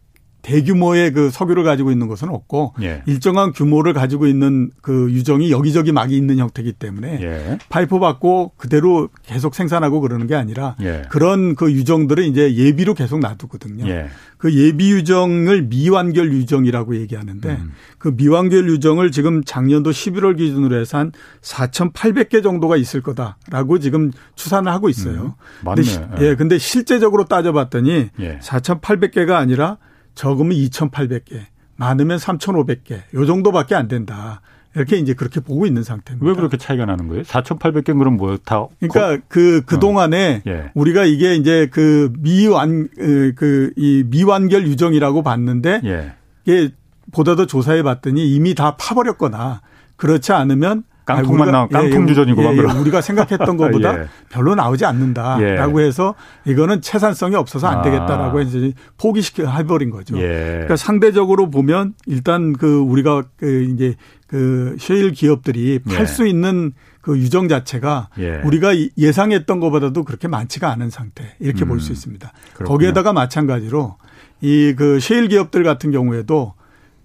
Speaker 3: 대규모의 그 석유를 가지고 있는 것은 없고 예. 일정한 규모를 가지고 있는 그 유정이 여기저기 막 있는 형태이기 때문에 예. 파이프 받고 그대로 계속 생산하고 그러는 게 아니라 예. 그런 그 유정들을 이제 예비로 계속 놔두거든요. 예. 그 예비 유정을 미완결 유정이라고 얘기하는데 음. 그 미완결 유정을 지금 작년도 11월 기준으로 해서 한 4,800개 정도가 있을 거다라고 지금 추산을 하고 있어요.
Speaker 1: 음. 맞네.
Speaker 3: 근데, 예. 근데 실제적으로 따져봤더니 4,800개가 예. 아니라 적으면 2,800개, 많으면 3,500개, 요 정도밖에 안 된다. 이렇게 이제 그렇게 보고 있는 상태입니다.
Speaker 1: 왜 그렇게 차이가 나는 거예요? 4,800개 그럼 뭐요? 다
Speaker 3: 그러니까 그 그동안에 어. 예. 우리가 이게 이제 그 미완 그 이 미완결 유정이라고 봤는데 예. 이게 보다 더 조사해 봤더니 이미 다 파버렸거나 그렇지 않으면
Speaker 1: 깡통만 나온 깡통 주전이고만
Speaker 3: 예, 예, 우리가 생각했던 것보다 <laughs> 예. 별로 나오지 않는다라고 예. 해서 이거는 채산성이 없어서 안 아. 되겠다라고 해서 포기시켜 해버린 거죠. 예. 그러니까 상대적으로 보면 일단 그 우리가 그 이제 그 셰일 기업들이 팔수 예. 있는 그 유정 자체가 우리가 예상했던 것보다도 그렇게 많지가 않은 상태 이렇게 음. 볼수 있습니다. 그렇군요. 거기에다가 마찬가지로 이 그 셰일 기업들 같은 경우에도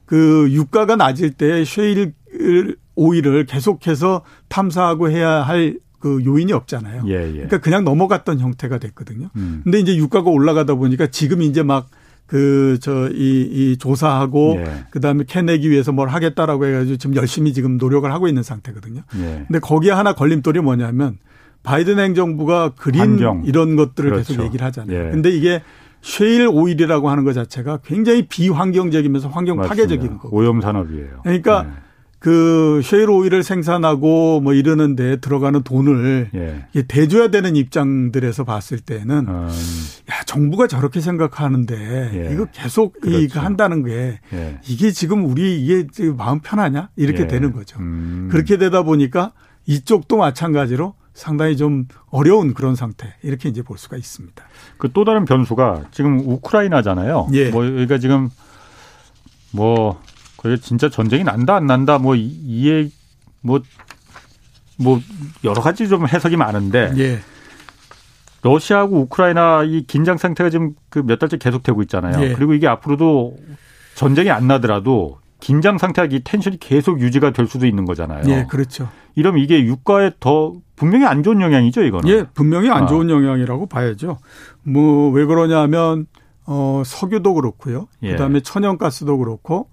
Speaker 3: 그 유가가 낮을 때 셰일 오일을 계속해서 탐사하고 해야 할 그 요인이 없잖아요. 예, 예. 그러니까 그냥 넘어갔던 형태가 됐거든요. 음. 근데 이제 유가가 올라가다 보니까 지금 이제 막 그 저 이 이 조사하고 예. 그 다음에 캐내기 위해서 뭘 하겠다라고 해가지고 지금 열심히 지금 노력을 하고 있는 상태거든요. 예. 근데 거기에 하나 걸림돌이 뭐냐면 바이든 행정부가 그린 환경. 이런 것들을 그렇죠. 계속 얘기를 하잖아요. 예. 근데 이게 쉐일 오일이라고 하는 것 자체가 굉장히 비환경적이면서 환경 맞습니다. 파괴적인 거고.
Speaker 1: 오염 산업이에요.
Speaker 3: 그러니까 네. 그 쉐일 오일을 생산하고 뭐 이러는 데 들어가는 돈을 예. 대줘야 되는 입장들에서 봤을 때는 음. 야 정부가 저렇게 생각하는데 예. 이거 계속 그렇죠. 이거 한다는 게 예. 이게 지금 우리 이게 마음 편하냐 이렇게 예. 되는 거죠. 음. 그렇게 되다 보니까 이쪽도 마찬가지로 상당히 좀 어려운 그런 상태 이렇게 이제 볼 수가 있습니다.
Speaker 1: 그 또 다른 변수가 지금 우크라이나잖아요. 예. 뭐 그러니까 지금 뭐 그게 진짜 전쟁이 난다 안 난다 뭐 이해 뭐뭐 뭐 여러 가지 좀 해석이 많은데 예. 러시아하고 우크라이나 이 긴장 상태가 지금 그 몇 달째 계속되고 있잖아요. 예. 그리고 이게 앞으로도 전쟁이 안 나더라도 긴장 상태가 이 텐션이 계속 유지가 될 수도 있는 거잖아요.
Speaker 3: 예, 그렇죠.
Speaker 1: 이러면 이게 유가에 더 분명히 안 좋은 영향이죠, 이거는.
Speaker 3: 예, 분명히 안 아. 좋은 아. 영향이라고 봐야죠. 뭐 왜 그러냐면 어 석유도 그렇고요. 예. 그다음에 천연가스도 그렇고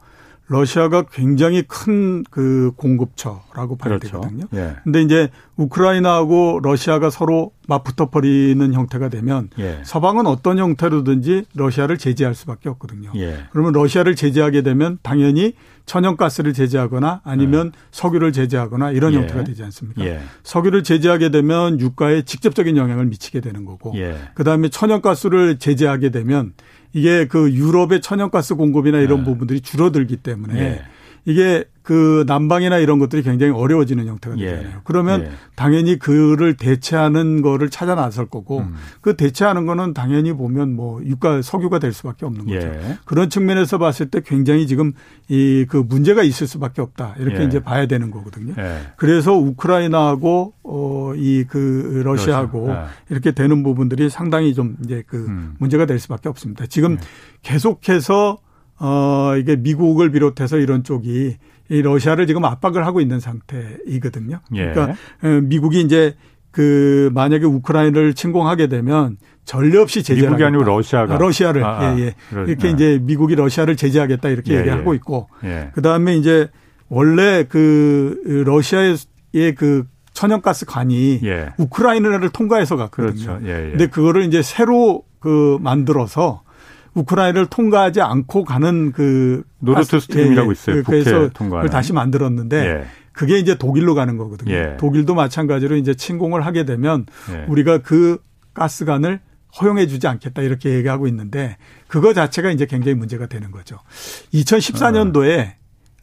Speaker 3: 러시아가 굉장히 큰 그 공급처라고 봐야 그렇죠. 되거든요. 예. 근데 이제 우크라이나하고 러시아가 서로 맞붙어 버리는 형태가 되면 예. 서방은 어떤 형태로든지 러시아를 제재할 수밖에 없거든요. 예. 그러면 러시아를 제재하게 되면 당연히 천연가스를 제재하거나 아니면 예. 석유를 제재하거나 이런 예. 형태가 되지 않습니까? 예. 석유를 제재하게 되면 유가에 직접적인 영향을 미치게 되는 거고 그다음에 천연가스를 제재하게 되면 이게 그 유럽의 천연가스 공급이나 이런 네. 부분들이 줄어들기 때문에 네. 이게 그 난방이나 이런 것들이 굉장히 어려워지는 형태가 예. 되잖아요. 예. 그러면 예. 당연히 그를 대체하는 거를 찾아 나설 거고 음. 그 대체하는 거는 당연히 보면 뭐 유가 석유가 될 수밖에 없는 거죠. 예. 그런 측면에서 봤을 때 굉장히 지금 이 그 문제가 있을 수밖에 없다. 이렇게 예. 이제 봐야 되는 거거든요. 예. 그래서 우크라이나하고 어이 그 러시아하고 러시아. 이렇게 되는 부분들이 상당히 좀 이제 그 음. 문제가 될 수밖에 없습니다. 지금 계속해서 어 이게 미국을 비롯해서 이런 쪽이 이 러시아를 지금 압박을 하고 있는 상태이거든요. 예. 그러니까 어, 미국이 이제 그 만약에 우크라이나를 침공하게 되면 전례 없이 제재를
Speaker 1: 미국이 아니고 러시아가
Speaker 3: 아, 러시아를 아, 아, 예, 예. 이렇게 네. 이제 미국이 러시아를 제재하겠다 이렇게 예, 얘기하고 예. 있고 예. 그다음에 이제 원래 그 러시아의 그 천연가스 관이 예. 우크라이나를 통과해서 갔거든요. 그렇죠. 예, 예. 근데 그거를 이제 새로 그 만들어서 우크라이나를 통과하지 않고 가는 그
Speaker 1: 노르트 스트림이라고 예, 예. 있어요.
Speaker 3: 그래서 그걸 다시 만들었는데 예. 그게 이제 독일로 가는 거거든요. 예. 독일도 마찬가지로 이제 침공을 하게 되면 예. 우리가 그 가스관을 허용해 주지 않겠다 이렇게 얘기하고 있는데 그거 자체가 이제 굉장히 문제가 되는 거죠. 2014년도에 어.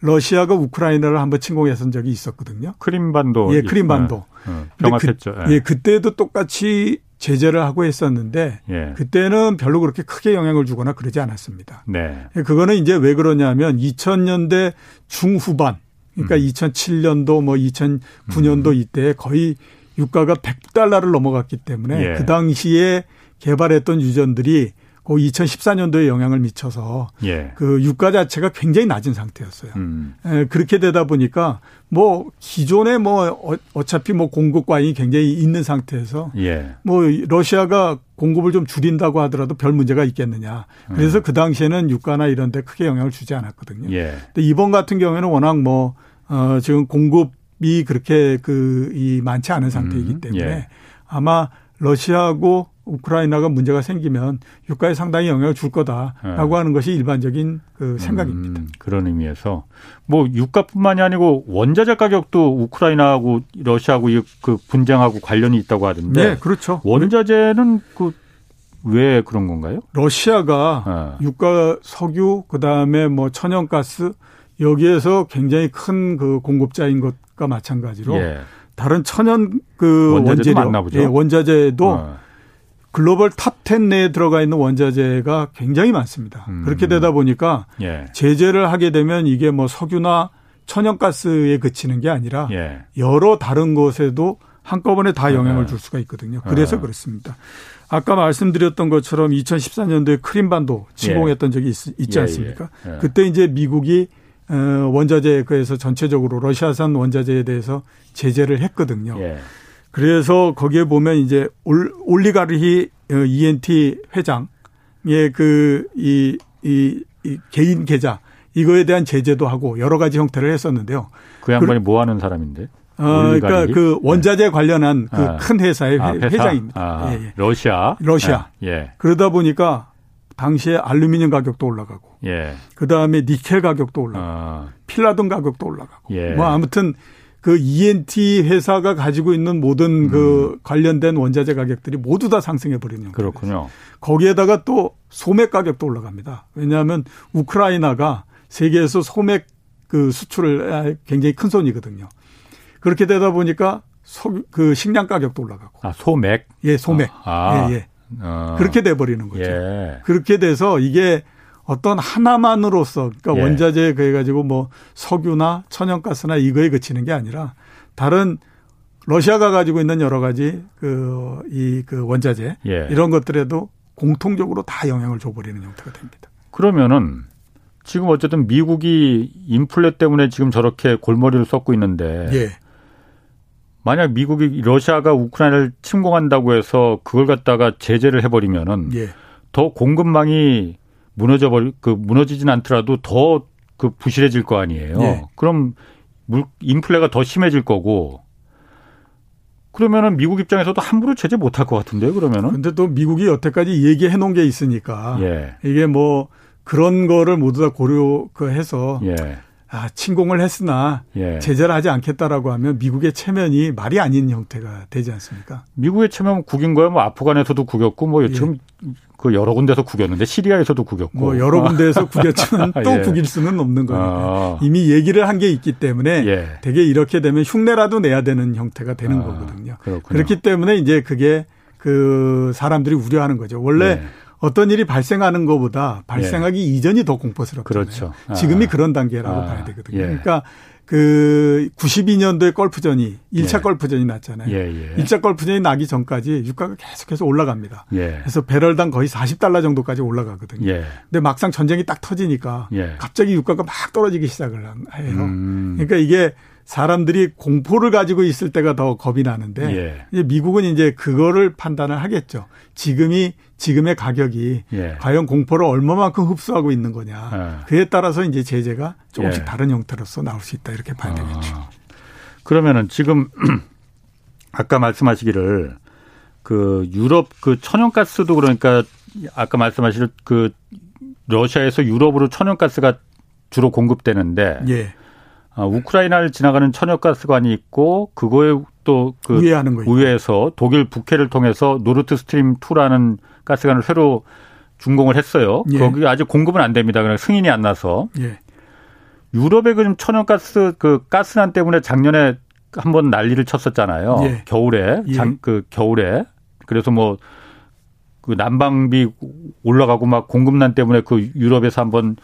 Speaker 3: 러시아가 우크라이나를 한번 침공했던 적이 있었거든요.
Speaker 1: 크림반도.
Speaker 3: 예, 크림반도. 어, 어,
Speaker 1: 병합했죠.
Speaker 3: 그, 예. 그때도 똑같이 제재를 하고 했었는데 예. 그때는 별로 그렇게 크게 영향을 주거나 그러지 않았습니다. 네. 그거는 이제 왜 그러냐면 2000년대 중후반 그러니까 음. 2007년도 뭐 2009년도 음. 이때 거의 유가가 100달러를 넘어갔기 때문에 예. 그 당시에 개발했던 유전들이 그 2014년도에 영향을 미쳐서 예. 그 유가 자체가 굉장히 낮은 상태였어요. 음. 에, 그렇게 되다 보니까 뭐 기존에 뭐 어, 어차피 뭐 공급관이 굉장히 있는 상태에서 예. 뭐 러시아가 공급을 좀 줄인다고 하더라도 별 문제가 있겠느냐. 그래서 음. 그 당시에는 유가나 이런 데 크게 영향을 주지 않았거든요. 예. 근데 이번 같은 경우에는 워낙 뭐 어, 지금 공급이 그렇게 그 이 많지 않은 상태이기 음. 때문에 예. 아마 러시아하고 우크라이나가 문제가 생기면 유가에 상당히 영향을 줄 거다라고 네. 하는 것이 일반적인 그 생각입니다. 음,
Speaker 1: 그런 의미에서 뭐 유가뿐만이 아니고 원자재 가격도 우크라이나하고 러시아하고 그 분쟁하고 관련이 있다고 하던데.
Speaker 3: 네, 그렇죠.
Speaker 1: 원자재는 그 왜 그런 건가요?
Speaker 3: 러시아가 네. 유가 석유 그다음에 뭐 천연가스 여기에서 굉장히 큰 그 공급자인 것과 마찬가지로 예. 다른 천연 그 원재료 예, 원자재도 어. 글로벌 top 10 내에 들어가 있는 원자재가 굉장히 많습니다. 음. 그렇게 되다 보니까 예. 제재를 하게 되면 이게 뭐 석유나 천연가스에 그치는 게 아니라 예. 여러 다른 것에도 한꺼번에 다 영향을 예. 줄 수가 있거든요. 그래서 예. 그렇습니다. 아까 말씀드렸던 것처럼 2014년도에 크림반도 침공했던 예. 적이 있, 지 않습니까? 그때 이제 미국이 어, 원자재에서 전체적으로 러시아산 원자재에 대해서 제재를 했거든요. 그래서 거기에 보면 이제 올, 올리가르히 ENT 어, 회장의 그, 이, 이, 이 개인 계좌, 이거에 대한 제재도 하고 여러 가지 형태를 했었는데요.
Speaker 1: 그 양반이 그, 뭐 하는 사람인데?
Speaker 3: 어, 그러니까 그 원자재 네. 관련한 그큰 아. 회사의 아, 회사? 회장입니다.
Speaker 1: 아, 예, 예. 러시아.
Speaker 3: 러시아. 예. 예. 그러다 보니까 당시에 알루미늄 가격도 올라가고, 예. 그 다음에 니켈 가격도 올라가고, 아. 필라돈 가격도 올라가고, 예. 뭐 아무튼 그 ENT 회사가 가지고 있는 모든 그 음. 그 관련된 원자재 가격들이 모두 다 상승해 버리는
Speaker 1: 그렇군요.
Speaker 3: 거기에다가 또 소맥 가격도 올라갑니다. 왜냐하면 우크라이나가 세계에서 소맥 그 수출을 굉장히 큰 손이거든요. 그렇게 되다 보니까 소, 그 식량 가격도 올라가고.
Speaker 1: 아, 소맥?
Speaker 3: 예, 소맥. 아. 예, 예. 어. 그렇게 돼 버리는 거죠. 예. 그렇게 돼서 이게 어떤 하나만으로서 그러니까 예. 원자재 그해 가지고 뭐 석유나 천연가스나 이거에 그치는 게 아니라 다른 러시아가 가지고 있는 여러 가지 그이그 원자재
Speaker 1: 예.
Speaker 3: 이런 것들에도 공통적으로 다 영향을 줘버리는 형태가 됩니다.
Speaker 1: 그러면은 지금 어쨌든 미국이 인플레 때문에 지금 저렇게 골머리를 썩고 있는데
Speaker 3: 예.
Speaker 1: 만약 미국이 러시아가 우크라이나를 침공한다고 해서 그걸 갖다가 제재를 해버리면은
Speaker 3: 예.
Speaker 1: 더 공급망이 무너져 버리 그 무너지진 않더라도 더 그 부실해질 거 아니에요.
Speaker 3: 예.
Speaker 1: 그럼 물 인플레가 더 심해질 거고 그러면은 미국 입장에서도 함부로 제재 못 할 것 같은데요. 그러면은
Speaker 3: 근데 또 미국이 여태까지 얘기해 놓은 게 있으니까
Speaker 1: 예.
Speaker 3: 이게 뭐 그런 거를 모두 다 고려 그 해서
Speaker 1: 예.
Speaker 3: 아, 침공을 했으나
Speaker 1: 예.
Speaker 3: 제재를 하지 않겠다라고 하면 미국의 체면이 말이 아닌 형태가 되지 않습니까?
Speaker 1: 미국의 체면 국인 거야 뭐 아프간에서도 구겼고 뭐 지금 그 여러 군데서 구겼는데 시리아에서도 구겼고
Speaker 3: 예. 뭐 여러 군데에서 구겼지만 <laughs> 또
Speaker 1: 예.
Speaker 3: 구길 수는 없는 거니까
Speaker 1: 아.
Speaker 3: 이미 얘기를 한 게 있기 때문에
Speaker 1: 예.
Speaker 3: 되게 이렇게 되면 흉내라도 내야 되는 형태가 되는
Speaker 1: 아,
Speaker 3: 거거든요.
Speaker 1: 그렇군요.
Speaker 3: 그렇기 때문에 이제 그게 그 사람들이 우려하는 거죠. 원래
Speaker 1: 예.
Speaker 3: 어떤 일이 발생하는 것보다 발생하기 이전이 더 공포스럽잖아요.
Speaker 1: 그렇죠. 아.
Speaker 3: 지금이 그런 단계라고
Speaker 1: 아.
Speaker 3: 봐야 되거든요.
Speaker 1: 예.
Speaker 3: 그러니까 그 92년도에 골프전이 1차
Speaker 1: 예.
Speaker 3: 골프전이 났잖아요.
Speaker 1: 예, 예.
Speaker 3: 1차 골프전이 나기 전까지 유가가 계속해서 올라갑니다.
Speaker 1: 예.
Speaker 3: 그래서 배럴당 거의 40달러 정도까지 올라가거든요.
Speaker 1: 예.
Speaker 3: 근데 막상 전쟁이 딱 터지니까
Speaker 1: 예.
Speaker 3: 갑자기 유가가 막 떨어지기 시작을 해요.
Speaker 1: 음.
Speaker 3: 그러니까 이게 사람들이 공포를 가지고 있을 때가 더 겁이 나는데
Speaker 1: 예.
Speaker 3: 미국은 이제 그거를 판단을 하겠죠. 지금이 지금의 가격이
Speaker 1: 예.
Speaker 3: 과연 공포를 얼마만큼 흡수하고 있는 거냐.
Speaker 1: 예.
Speaker 3: 그에 따라서 이제 제재가 조금씩
Speaker 1: 예.
Speaker 3: 다른 형태로서 나올 수 있다 이렇게 봐야 되겠죠.
Speaker 1: 아. 그러면은 지금 <clears throat> 아까 말씀하시기를 그 유럽 그 천연가스도 그러니까 아까 말씀하실 그 러시아에서 유럽으로 천연가스가 주로 공급되는데
Speaker 3: 예.
Speaker 1: 아, 우크라이나를 지나가는 천연가스관이 있고 그거에 또그
Speaker 3: 우회하는 거 있고.
Speaker 1: 우회해서 독일 북해를 통해서 노르트 스트림 2라는 가스관을 새로 준공을 했어요.
Speaker 3: 예.
Speaker 1: 거기 아직 공급은 안 됩니다. 그냥 승인이 안 나서
Speaker 3: 예.
Speaker 1: 유럽의 그 천연가스 그 가스난 때문에 작년에 한 번 난리를 쳤었잖아요.
Speaker 3: 예.
Speaker 1: 겨울에
Speaker 3: 예.
Speaker 1: 장, 그 겨울에 그래서 뭐 그 난방비 올라가고 막 공급난 때문에 그 유럽에서 한번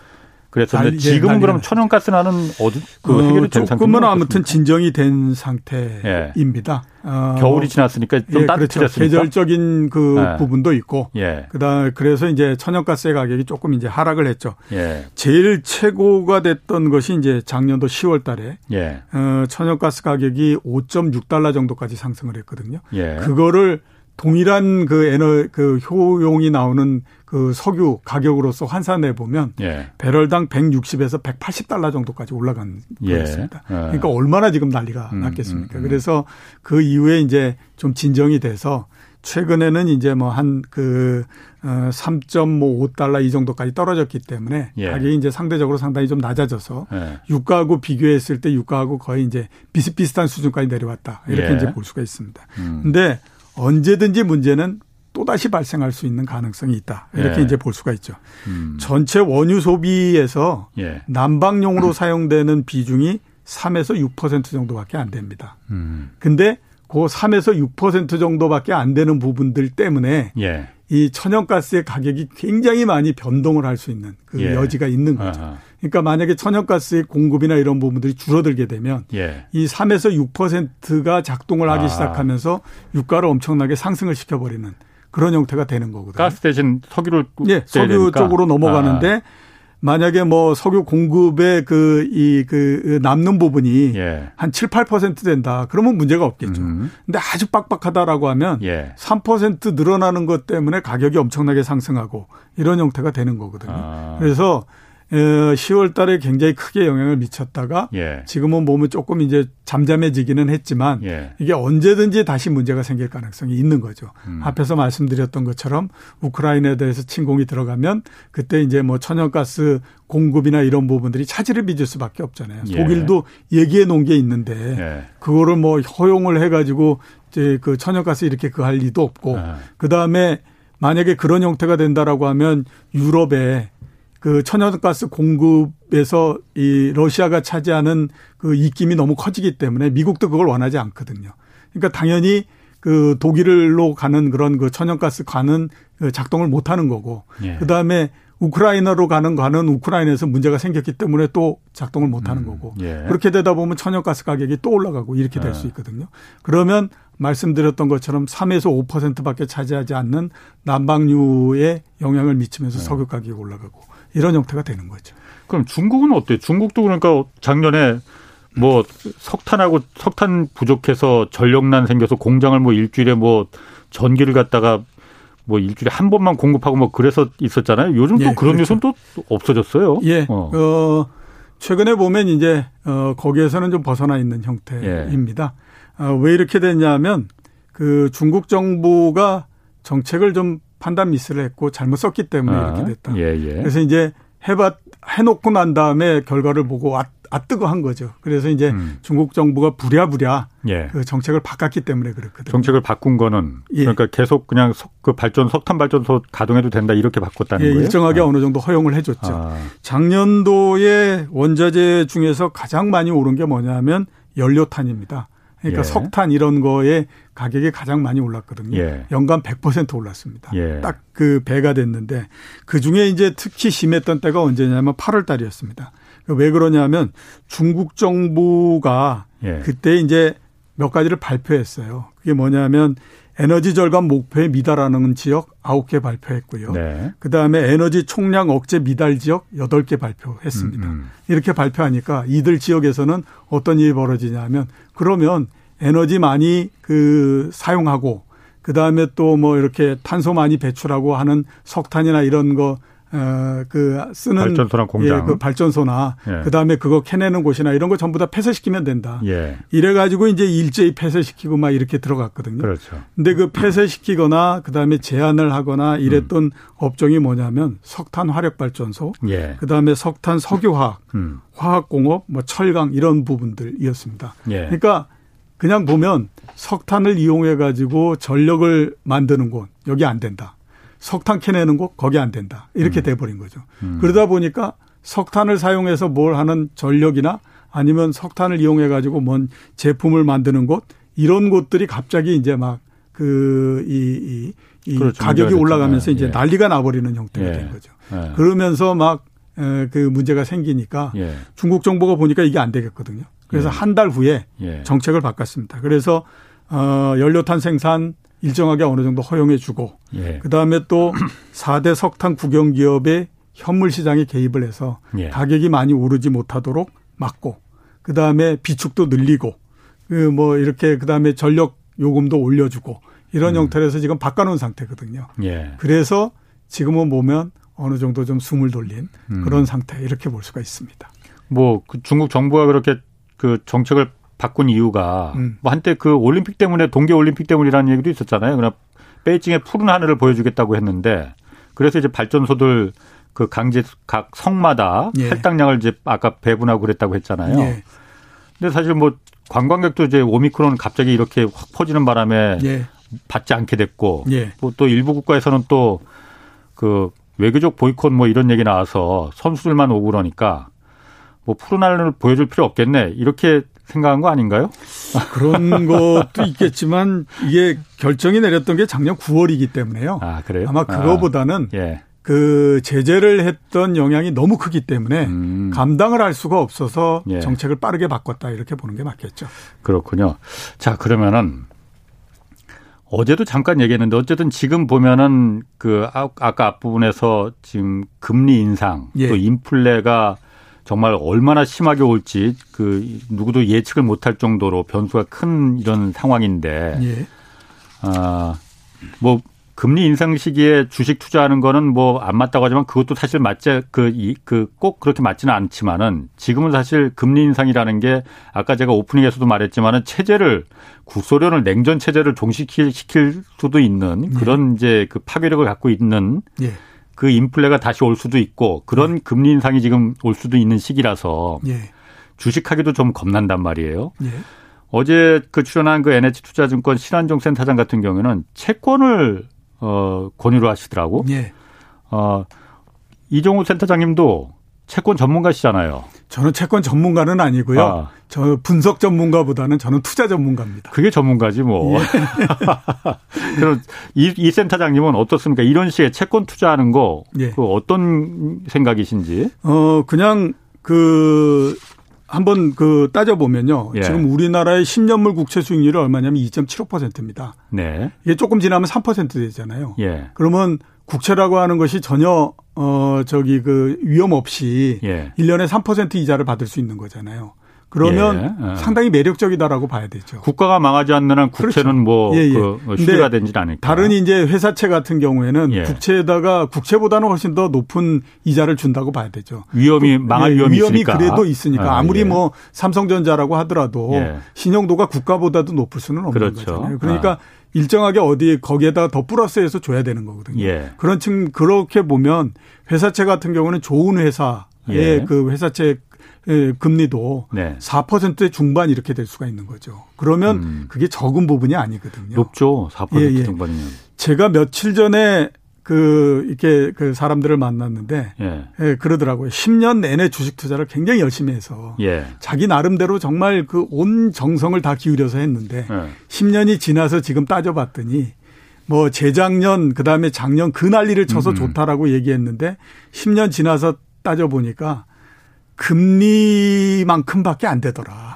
Speaker 3: 예,
Speaker 1: 지금은
Speaker 3: 난리가
Speaker 1: 그럼. 천연가스나는 어디 그
Speaker 3: 어,
Speaker 1: 해결이 된 상태입니까?
Speaker 3: 조금은 아무튼 진정이 된 상태입니다. 어,
Speaker 1: 겨울이 지났으니까 좀
Speaker 3: 예, 그렇죠.
Speaker 1: 따뜻해졌으니까.
Speaker 3: 계절적인 그
Speaker 1: 네.
Speaker 3: 부분도 있고
Speaker 1: 예.
Speaker 3: 그다음 그래서 이제 천연가스의 가격이 조금 이제 하락을 했죠.
Speaker 1: 예.
Speaker 3: 제일 최고가 됐던 것이 이제 작년도 10월 달에
Speaker 1: 예.
Speaker 3: 어, 천연가스 가격이 5.6달러 정도까지 상승을 했거든요.
Speaker 1: 예.
Speaker 3: 그거를 동일한 그 에너 그 효용이 나오는 그 석유 가격으로서 환산해 보면
Speaker 1: 예.
Speaker 3: 배럴당 160에서 180달러 정도까지 올라간
Speaker 1: 예.
Speaker 3: 거였습니다.
Speaker 1: 예.
Speaker 3: 그러니까 얼마나 지금 난리가
Speaker 1: 음,
Speaker 3: 났겠습니까?
Speaker 1: 음, 음.
Speaker 3: 그래서 그 이후에 이제 좀 진정이 돼서 최근에는 이제 뭐 한그 어, 3.5달러 이 정도까지 떨어졌기 때문에
Speaker 1: 예.
Speaker 3: 가격이 이제 상대적으로 상당히 좀 낮아져서
Speaker 1: 예.
Speaker 3: 유가하고 비교했을 때 유가하고 거의 이제 비슷비슷한 수준까지 내려왔다. 이렇게
Speaker 1: 예.
Speaker 3: 이제 볼 수가 있습니다.
Speaker 1: 음.
Speaker 3: 근데 언제든지 문제는 또다시 발생할 수 있는 가능성이 있다. 이렇게
Speaker 1: 예.
Speaker 3: 이제 볼 수가 있죠.
Speaker 1: 음.
Speaker 3: 전체 원유 소비에서
Speaker 1: 예.
Speaker 3: 난방용으로 <clears throat> 사용되는 비중이 3에서 6% 정도밖에 안 됩니다.
Speaker 1: 음.
Speaker 3: 근데 그 3에서 6% 정도밖에 안 되는 부분들 때문에
Speaker 1: 예.
Speaker 3: 이 천연가스의 가격이 굉장히 많이 변동을 할 수 있는 그
Speaker 1: 예.
Speaker 3: 여지가 있는 거죠.
Speaker 1: 아하.
Speaker 3: 그러니까 만약에 천연가스의 공급이나 이런 부분들이 줄어들게 되면
Speaker 1: 예.
Speaker 3: 이 3에서 6%가 작동을 하기
Speaker 1: 아.
Speaker 3: 시작하면서 유가를 엄청나게 상승을 시켜버리는 그런 형태가 되는 거거든요.
Speaker 1: 가스 대신 석유를
Speaker 3: 예, 석유
Speaker 1: 되니까.
Speaker 3: 쪽으로 넘어가는데
Speaker 1: 아.
Speaker 3: 만약에 뭐 석유 공급의 그, 이, 그 남는 부분이
Speaker 1: 예.
Speaker 3: 한 7, 8% 된다. 그러면 문제가 없겠죠.
Speaker 1: 음.
Speaker 3: 근데 아주 빡빡하다라고 하면
Speaker 1: 예.
Speaker 3: 3% 늘어나는 것 때문에 가격이 엄청나게 상승하고 이런 형태가 되는 거거든요.
Speaker 1: 아.
Speaker 3: 그래서 10월 달에 굉장히 크게 영향을 미쳤다가
Speaker 1: 예.
Speaker 3: 지금은 보면 조금 이제 잠잠해지기는 했지만
Speaker 1: 예.
Speaker 3: 이게 언제든지 다시 문제가 생길 가능성이 있는 거죠.
Speaker 1: 음.
Speaker 3: 앞에서 말씀드렸던 것처럼 우크라이나에 대해서 침공이 들어가면 그때 이제 뭐 천연가스 공급이나 이런 부분들이 차질을 빚을 수밖에 없잖아요.
Speaker 1: 예.
Speaker 3: 독일도 얘기해 놓은 게 있는데
Speaker 1: 예.
Speaker 3: 그거를 뭐 허용을 해 가지고 이제 그 천연가스 이렇게 그 할 리도 없고
Speaker 1: 아.
Speaker 3: 그 다음에 만약에 그런 형태가 된다라고 하면 유럽에 그 천연가스 공급에서 이 러시아가 차지하는 그 입김이 너무 커지기 때문에 미국도 그걸 원하지 않거든요. 그러니까 당연히 그 독일로 가는 그런 그 천연가스 관은 그 작동을 못 하는 거고 예. 그다음에 우크라이나로 가는 관은 우크라이나에서 문제가 생겼기 때문에 또 작동을 못 하는 음, 거고 예. 그렇게 되다 보면 천연가스 가격이 또 올라가고 이렇게 될수 예. 있거든요. 그러면 말씀드렸던 것처럼 3에서 5%밖에 차지하지 않는 난방류에 영향을 미치면서 네. 석유 가격이 올라가고 이런 형태가 되는 거죠.
Speaker 1: 그럼 중국은 어때요? 중국도 그러니까 작년에 뭐 석탄하고 석탄 부족해서 전력난 생겨서 공장을 뭐 일주일에 뭐 전기를 갖다가 뭐 일주일에 한 번만 공급하고 뭐 그래서 있었잖아요. 요즘 또 예, 그런 그렇죠. 뉴스는 또 없어졌어요.
Speaker 3: 예. 어. 어. 최근에 보면 이제 어 거기에서는 좀 벗어나 있는 형태입니다. 예. 어, 왜 이렇게 됐냐면 그 중국 정부가 정책을 좀 판단 미스를 했고 잘못 썼기 때문에 아, 이렇게 됐다. 예, 예. 그래서 이제 해봤 해놓고 난 다음에 결과를 보고 아, 아뜨거 한 거죠. 그래서 이제 음. 중국 정부가 부랴부랴 예. 그 정책을 바꿨기 때문에 그렇거든요.
Speaker 1: 정책을 바꾼 거는 예. 그러니까 계속 그냥 석, 그 발전 석탄 발전소 가동해도 된다 이렇게 바꿨다는 예, 거예요.
Speaker 3: 일정하게 아. 어느 정도 허용을 해줬죠. 아. 작년도에 원자재 중에서 가장 많이 오른 게 뭐냐면 연료탄입니다. 그러니까 예. 석탄 이런 거에 가격이 가장 많이 올랐거든요. 예. 연간 100% 올랐습니다. 예. 딱그 배가 됐는데 그 중에 이제 특히 심했던 때가 언제냐면 8월 달이었습니다. 왜 그러냐면 중국 정부가 예. 그때 이제 몇 가지를 발표했어요. 그게 뭐냐면 에너지 절감 목표에 미달하는 지역 9개 발표했고요. 네. 그다음에 에너지 총량 억제 미달 지역 8개 발표했습니다. 음, 음. 이렇게 발표하니까 이들 지역에서는 어떤 일이 벌어지냐면 그러면 에너지 많이 그 사용하고 그 다음에 또 뭐 이렇게 탄소 많이 배출하고 하는 석탄이나 이런 거 어, 그 쓰는
Speaker 1: 발전소나 공장,
Speaker 3: 예, 그 발전소나 예. 그 다음에 그거 캐내는 곳이나 이런 거 전부 다 폐쇄시키면 된다. 예. 이래 가지고 이제 일제히 폐쇄시키고 막 이렇게 들어갔거든요. 그렇죠. 근데 그 폐쇄시키거나 그 다음에 제한을 하거나 이랬던 음. 업종이 뭐냐면 석탄 화력 발전소, 예. 그 다음에 석탄 석유화학, 음. 화학공업, 뭐 철강 이런 부분들이었습니다. 예. 그러니까 그냥 보면 석탄을 이용해 가지고 전력을 만드는 곳 여기 안 된다. 석탄 캐내는 곳 거기 안 된다. 이렇게 음. 돼버린 거죠. 음. 그러다 보니까 석탄을 사용해서 뭘 하는 전력이나 아니면 석탄을 이용해 가지고 뭔 제품을 만드는 곳 이런 곳들이 갑자기 이제 막 그 이 이, 이 그렇죠. 가격이 올라가면서 이제 예. 난리가 나버리는 형태가 예. 된 거죠. 예. 그러면서 막 그 문제가 생기니까 예. 중국 정부가 보니까 이게 안 되겠거든요. 그래서 예. 한달 후에 예. 정책을 바꿨습니다. 그래서 어 연료탄 생산 일정하게 어느 정도 허용해 주고 예. 그다음에 또 <clears throat> 4대 석탄 국영 기업의 현물 시장에 개입을 해서 예. 가격이 많이 오르지 못하도록 막고 그다음에 비축도 늘리고 그 뭐 이렇게 그다음에 전력 요금도 올려 주고 이런 음. 형태로 해서 지금 바꿔 놓은 상태거든요. 예. 그래서 지금은 보면 어느 정도 좀 숨을 돌린 음. 그런 상태 이렇게 볼 수가 있습니다.
Speaker 1: 뭐 그 중국 정부가 그렇게 그 정책을 바꾼 이유가 음. 뭐 한때 그 올림픽 때문에 동계 올림픽 때문이라는 얘기도 있었잖아요. 그러나 베이징의 푸른 하늘을 보여주겠다고 했는데 그래서 이제 발전소들 그 강제 각 성마다 예. 할당량을 이제 아까 배분하고 그랬다고 했잖아요. 예. 근데 사실 뭐 관광객도 이제 오미크론 갑자기 이렇게 확 퍼지는 바람에 예. 받지 않게 됐고 예. 또 일부 국가에서는 또 그 외교적 보이콧 뭐 이런 얘기 나와서 선수들만 오고 그러니까 뭐 푸른 하늘을 보여줄 필요 없겠네 이렇게 생각한 거 아닌가요? <laughs>
Speaker 3: 그런 것도 있겠지만 이게 결정이 내렸던 게 작년 9월이기 때문에요. 아, 그래요? 아마 그거보다는 아, 예. 그 제재를 했던 영향이 너무 크기 때문에 음. 감당을 할 수가 없어서 예. 정책을 빠르게 바꿨다 이렇게 보는 게 맞겠죠.
Speaker 1: 그렇군요. 자, 그러면은 어제도 잠깐 얘기했는데 어쨌든 지금 보면은 그 아, 아까 앞부분에서 지금 금리 인상 예. 또 인플레가 정말 얼마나 심하게 올지 그 누구도 예측을 못할 정도로 변수가 큰 이런 상황인데 예. 아뭐 금리 인상 시기에 주식 투자하는 거는 뭐 안 맞다고 하지만 그것도 사실 맞지 그그꼭 그렇게 맞지는 않지만은 지금은 사실 금리 인상이라는 게 아까 제가 오프닝에서도 말했지만은 체제를 국소련을 냉전 체제를 종식시킬 수도 있는 예. 그런 예. 이제 그 파괴력을 갖고 있는 예. 그 인플레가 다시 올 수도 있고 그런 네. 금리 인상이 지금 올 수도 있는 시기라서 예. 주식하기도 좀 겁난단 말이에요. 예. 어제 그 출연한 그 NH투자증권 신한종 센터장 같은 경우에는 채권을 어 권유를 하시더라고. 예. 어 이종우 센터장님도 채권 전문가시잖아요.
Speaker 3: 저는 채권 전문가는 아니고요. 아. 저 분석 전문가보다는 저는 투자 전문가입니다.
Speaker 1: 그게 전문가지 뭐. 예. <laughs> 그럼 이, 이 센터장님은 어떻습니까? 이런 식의 채권 투자하는 거 예. 그 어떤 생각이신지?
Speaker 3: 어 그냥 그 한번 그 따져보면요. 예. 지금 우리나라의 10년물 국채 수익률이 얼마냐면 2.75%입니다. 네. 이게 조금 지나면 3% 되잖아요. 예. 그러면 국채라고 하는 것이 전혀 어 저기 그 위험 없이 예. 1년에 3% 이자를 받을 수 있는 거잖아요. 그러면 예. 예. 상당히 매력적이다라고 봐야 되죠.
Speaker 1: 국가가 망하지 않는 한 국채는 그렇죠. 뭐 예, 예. 그 수리가 되지 않을까.
Speaker 3: 다른 이제 회사채 같은 경우에는 예. 국채에다가 국채보다는 훨씬 더 높은 이자를 준다고 봐야 되죠.
Speaker 1: 위험이 망할 위험이,
Speaker 3: 위험이 있으니까. 그래도 있으니까 아, 무리 뭐 삼성전자라고 하더라도 신용도가 국가보다도 높을 수는 없는 그렇죠. 거잖아요. 그러니까 아. 일정하게 어디 거기에다가 더 플러스해서 줘야 되는 거거든요. 예. 그런 층 그렇게 보면 회사채 같은 경우는 좋은 회사의 예. 그 회사채 금리도 네. 4%의 중반 이렇게 될 수가 있는 거죠. 그러면 음. 그게 적은 부분이 아니거든요.
Speaker 1: 높죠. 4% 예, 예. 중반이면.
Speaker 3: 제가 며칠 전에 그 이렇게 그 사람들을 만났는데 예. 예. 그러더라고요. 10년 내내 주식 투자를 굉장히 열심히 해서 예. 자기 나름대로 정말 그 온 정성을 다 기울여서 했는데 예. 10년이 지나서 지금 따져봤더니 뭐 재작년 그다음에 작년 그 난리를 쳐서 음. 좋다라고 얘기했는데 10년 지나서 따져 보니까 금리만큼밖에 안 되더라.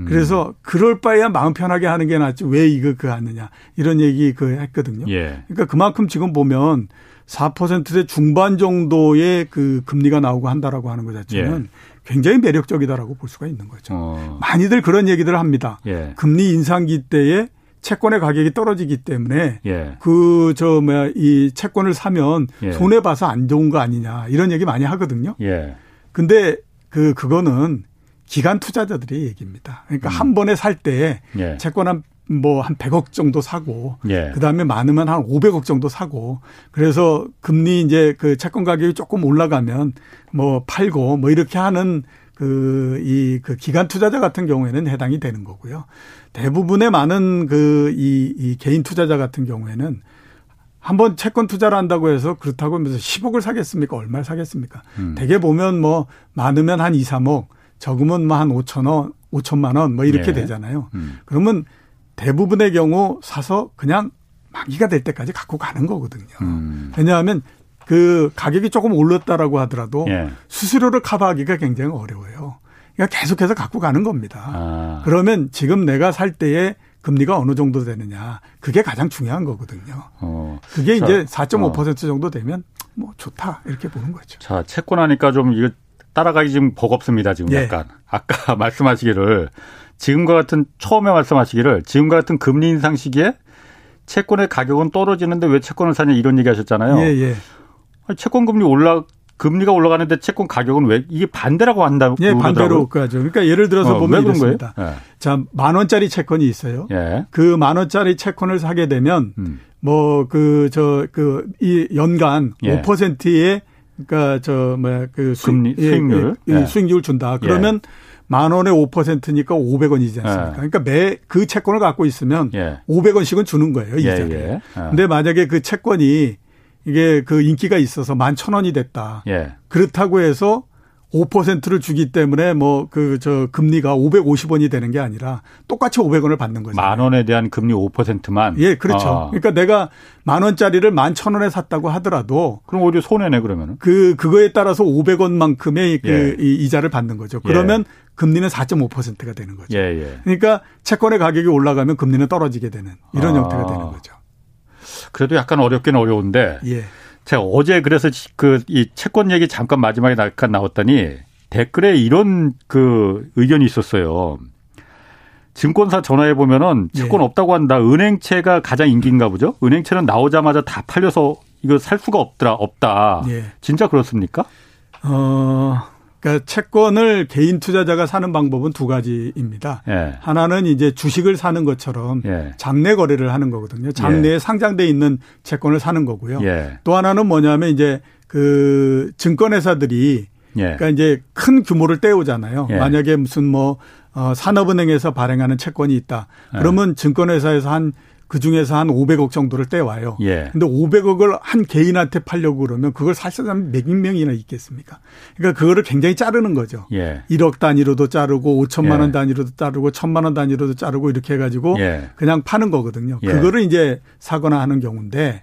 Speaker 3: 음. 그래서 그럴 바에야 마음 편하게 하는 게 낫지 왜 이거 그 하느냐 이런 얘기 그 했거든요. 예. 그러니까 그만큼 지금 보면 4%대 중반 정도의 그 금리가 나오고 한다라고 하는 것 자체는 예. 굉장히 매력적이다라고 볼 수가 있는 거죠. 어. 많이들 그런 얘기들을 합니다. 예. 금리 인상기 때에 채권의 가격이 떨어지기 때문에 예. 그저 뭐야 이 채권을 사면 예. 손해 봐서 안 좋은 거 아니냐 이런 얘기 많이 하거든요. 예. 근데 그 그거는 기간 투자자들의 얘기입니다. 그러니까 음. 한 번에 살때 예. 채권 한 뭐한 100억 정도 사고 예. 그다음에 많으면 한 500억 정도 사고 그래서 금리 이제 그 채권 가격이 조금 올라가면 뭐 팔고 뭐 이렇게 하는 그, 이, 그 기간 투자자 같은 경우에는 해당이 되는 거고요. 대부분의 많은 그, 이, 이 개인 투자자 같은 경우에는 한번 채권 투자를 한다고 해서 그렇다고 하면서 10억을 사겠습니까? 얼마를 사겠습니까? 음. 대개 보면 뭐 많으면 한 2, 3억, 적으면 뭐 한 5천 원, 5천만 원 뭐 이렇게 네. 되잖아요. 음. 그러면 대부분의 경우 사서 그냥 만기가 될 때까지 갖고 가는 거거든요. 음. 왜냐하면 그 가격이 조금 올랐다라고 하더라도 예. 수수료를 커버하기가 굉장히 어려워요. 그러니까 계속해서 갖고 가는 겁니다. 아. 그러면 지금 내가 살 때에 금리가 어느 정도 되느냐 그게 가장 중요한 거거든요. 어. 그게 자, 이제 4.5% 어. 정도 되면 뭐 좋다 이렇게 보는 거죠.
Speaker 1: 자 채권 하니까 좀 이거 따라가기 지금 버겁습니다. 지금 예. 약간 아까 <laughs> 말씀하시기를 지금과 같은 처음에 말씀하시기를 지금과 같은 금리 인상 시기에 채권의 가격은 떨어지는데 왜 채권을 사냐 이런 얘기 하셨잖아요. 예, 예. 채권 금리 올라 금리가 올라가는데 채권 가격은 왜 이게 반대라고 한다고
Speaker 3: 예, 반대로 가죠. 그러니까 예를 들어서 어, 보면 이렇습니다. 예. 자, 만 원짜리 채권이 있어요. 예. 그만 원짜리 채권을 사게 되면 음. 뭐그 저 그 이 연간 예. 5%의 그러니까 저 뭐야 그
Speaker 1: 금리 수, 수익률
Speaker 3: 예, 예. 수익률 준다. 그러면 예. 만 원에 5%니까 500원이지 않습니까? 예. 그러니까 매 그 채권을 갖고 있으면 예. 500원씩은 주는 거예요, 이자를. 예, 예. 근데 만약에 그 채권이 이게 그 인기가 있어서 만 천 원이 됐다. 예. 그렇다고 해서 5%를 주기 때문에 뭐 그 저 금리가 550원이 되는 게 아니라 똑같이 500원을 받는 거죠.
Speaker 1: 만 원에 대한 금리 5%만.
Speaker 3: 예, 그렇죠. 아. 그러니까 내가 만 원짜리를 만 천 원에 샀다고 하더라도
Speaker 1: 그럼 오히려 손해네 그러면은.
Speaker 3: 그 그거에 따라서 500원만큼의 그 예. 이자를 받는 거죠. 그러면 예. 금리는 4.5%가 되는 거죠. 예, 예. 그러니까 채권의 가격이 올라가면 금리는 떨어지게 되는 이런 아. 형태가 되는 거죠.
Speaker 1: 그래도 약간 어렵긴 어려운데. 예. 제가 어제 그래서 그 이 채권 얘기 잠깐 마지막에 잠깐 나왔더니 댓글에 이런 그 의견이 있었어요. 증권사 전화해 보면은 채권 예. 없다고 한다. 은행채가 가장 인기인가 보죠. 은행채는 나오자마자 다 팔려서 이거 살 수가 없더라 없다. 예. 진짜 그렇습니까?
Speaker 3: 어 그러니까 채권을 개인 투자자가 사는 방법은 두 가지입니다. 예. 하나는 이제 주식을 사는 것처럼 예. 장내 거래를 하는 거거든요. 장내에 예. 상장돼 있는 채권을 사는 거고요. 예. 또 하나는 뭐냐면 이제 그 증권회사들이 예. 그러니까 이제 큰 규모를 떼오잖아요. 예. 만약에 무슨 뭐 어, 산업은행에서 발행하는 채권이 있다. 그러면 증권회사에서 한 그 중에서 한 500억 정도를 떼와요.
Speaker 1: 예.
Speaker 3: 근데 500억을 한 개인한테 팔려고 그러면 그걸 사실 사람 몇 명이나 있겠습니까? 그러니까 그거를 굉장히 자르는 거죠.
Speaker 1: 예.
Speaker 3: 1억 단위로도 자르고 5천만 원
Speaker 1: 예.
Speaker 3: 단위로도 자르고 1천만 원 단위로도 자르고 이렇게 해가지고
Speaker 1: 예.
Speaker 3: 그냥 파는 거거든요.
Speaker 1: 예.
Speaker 3: 그거를 이제 사거나 하는 경우인데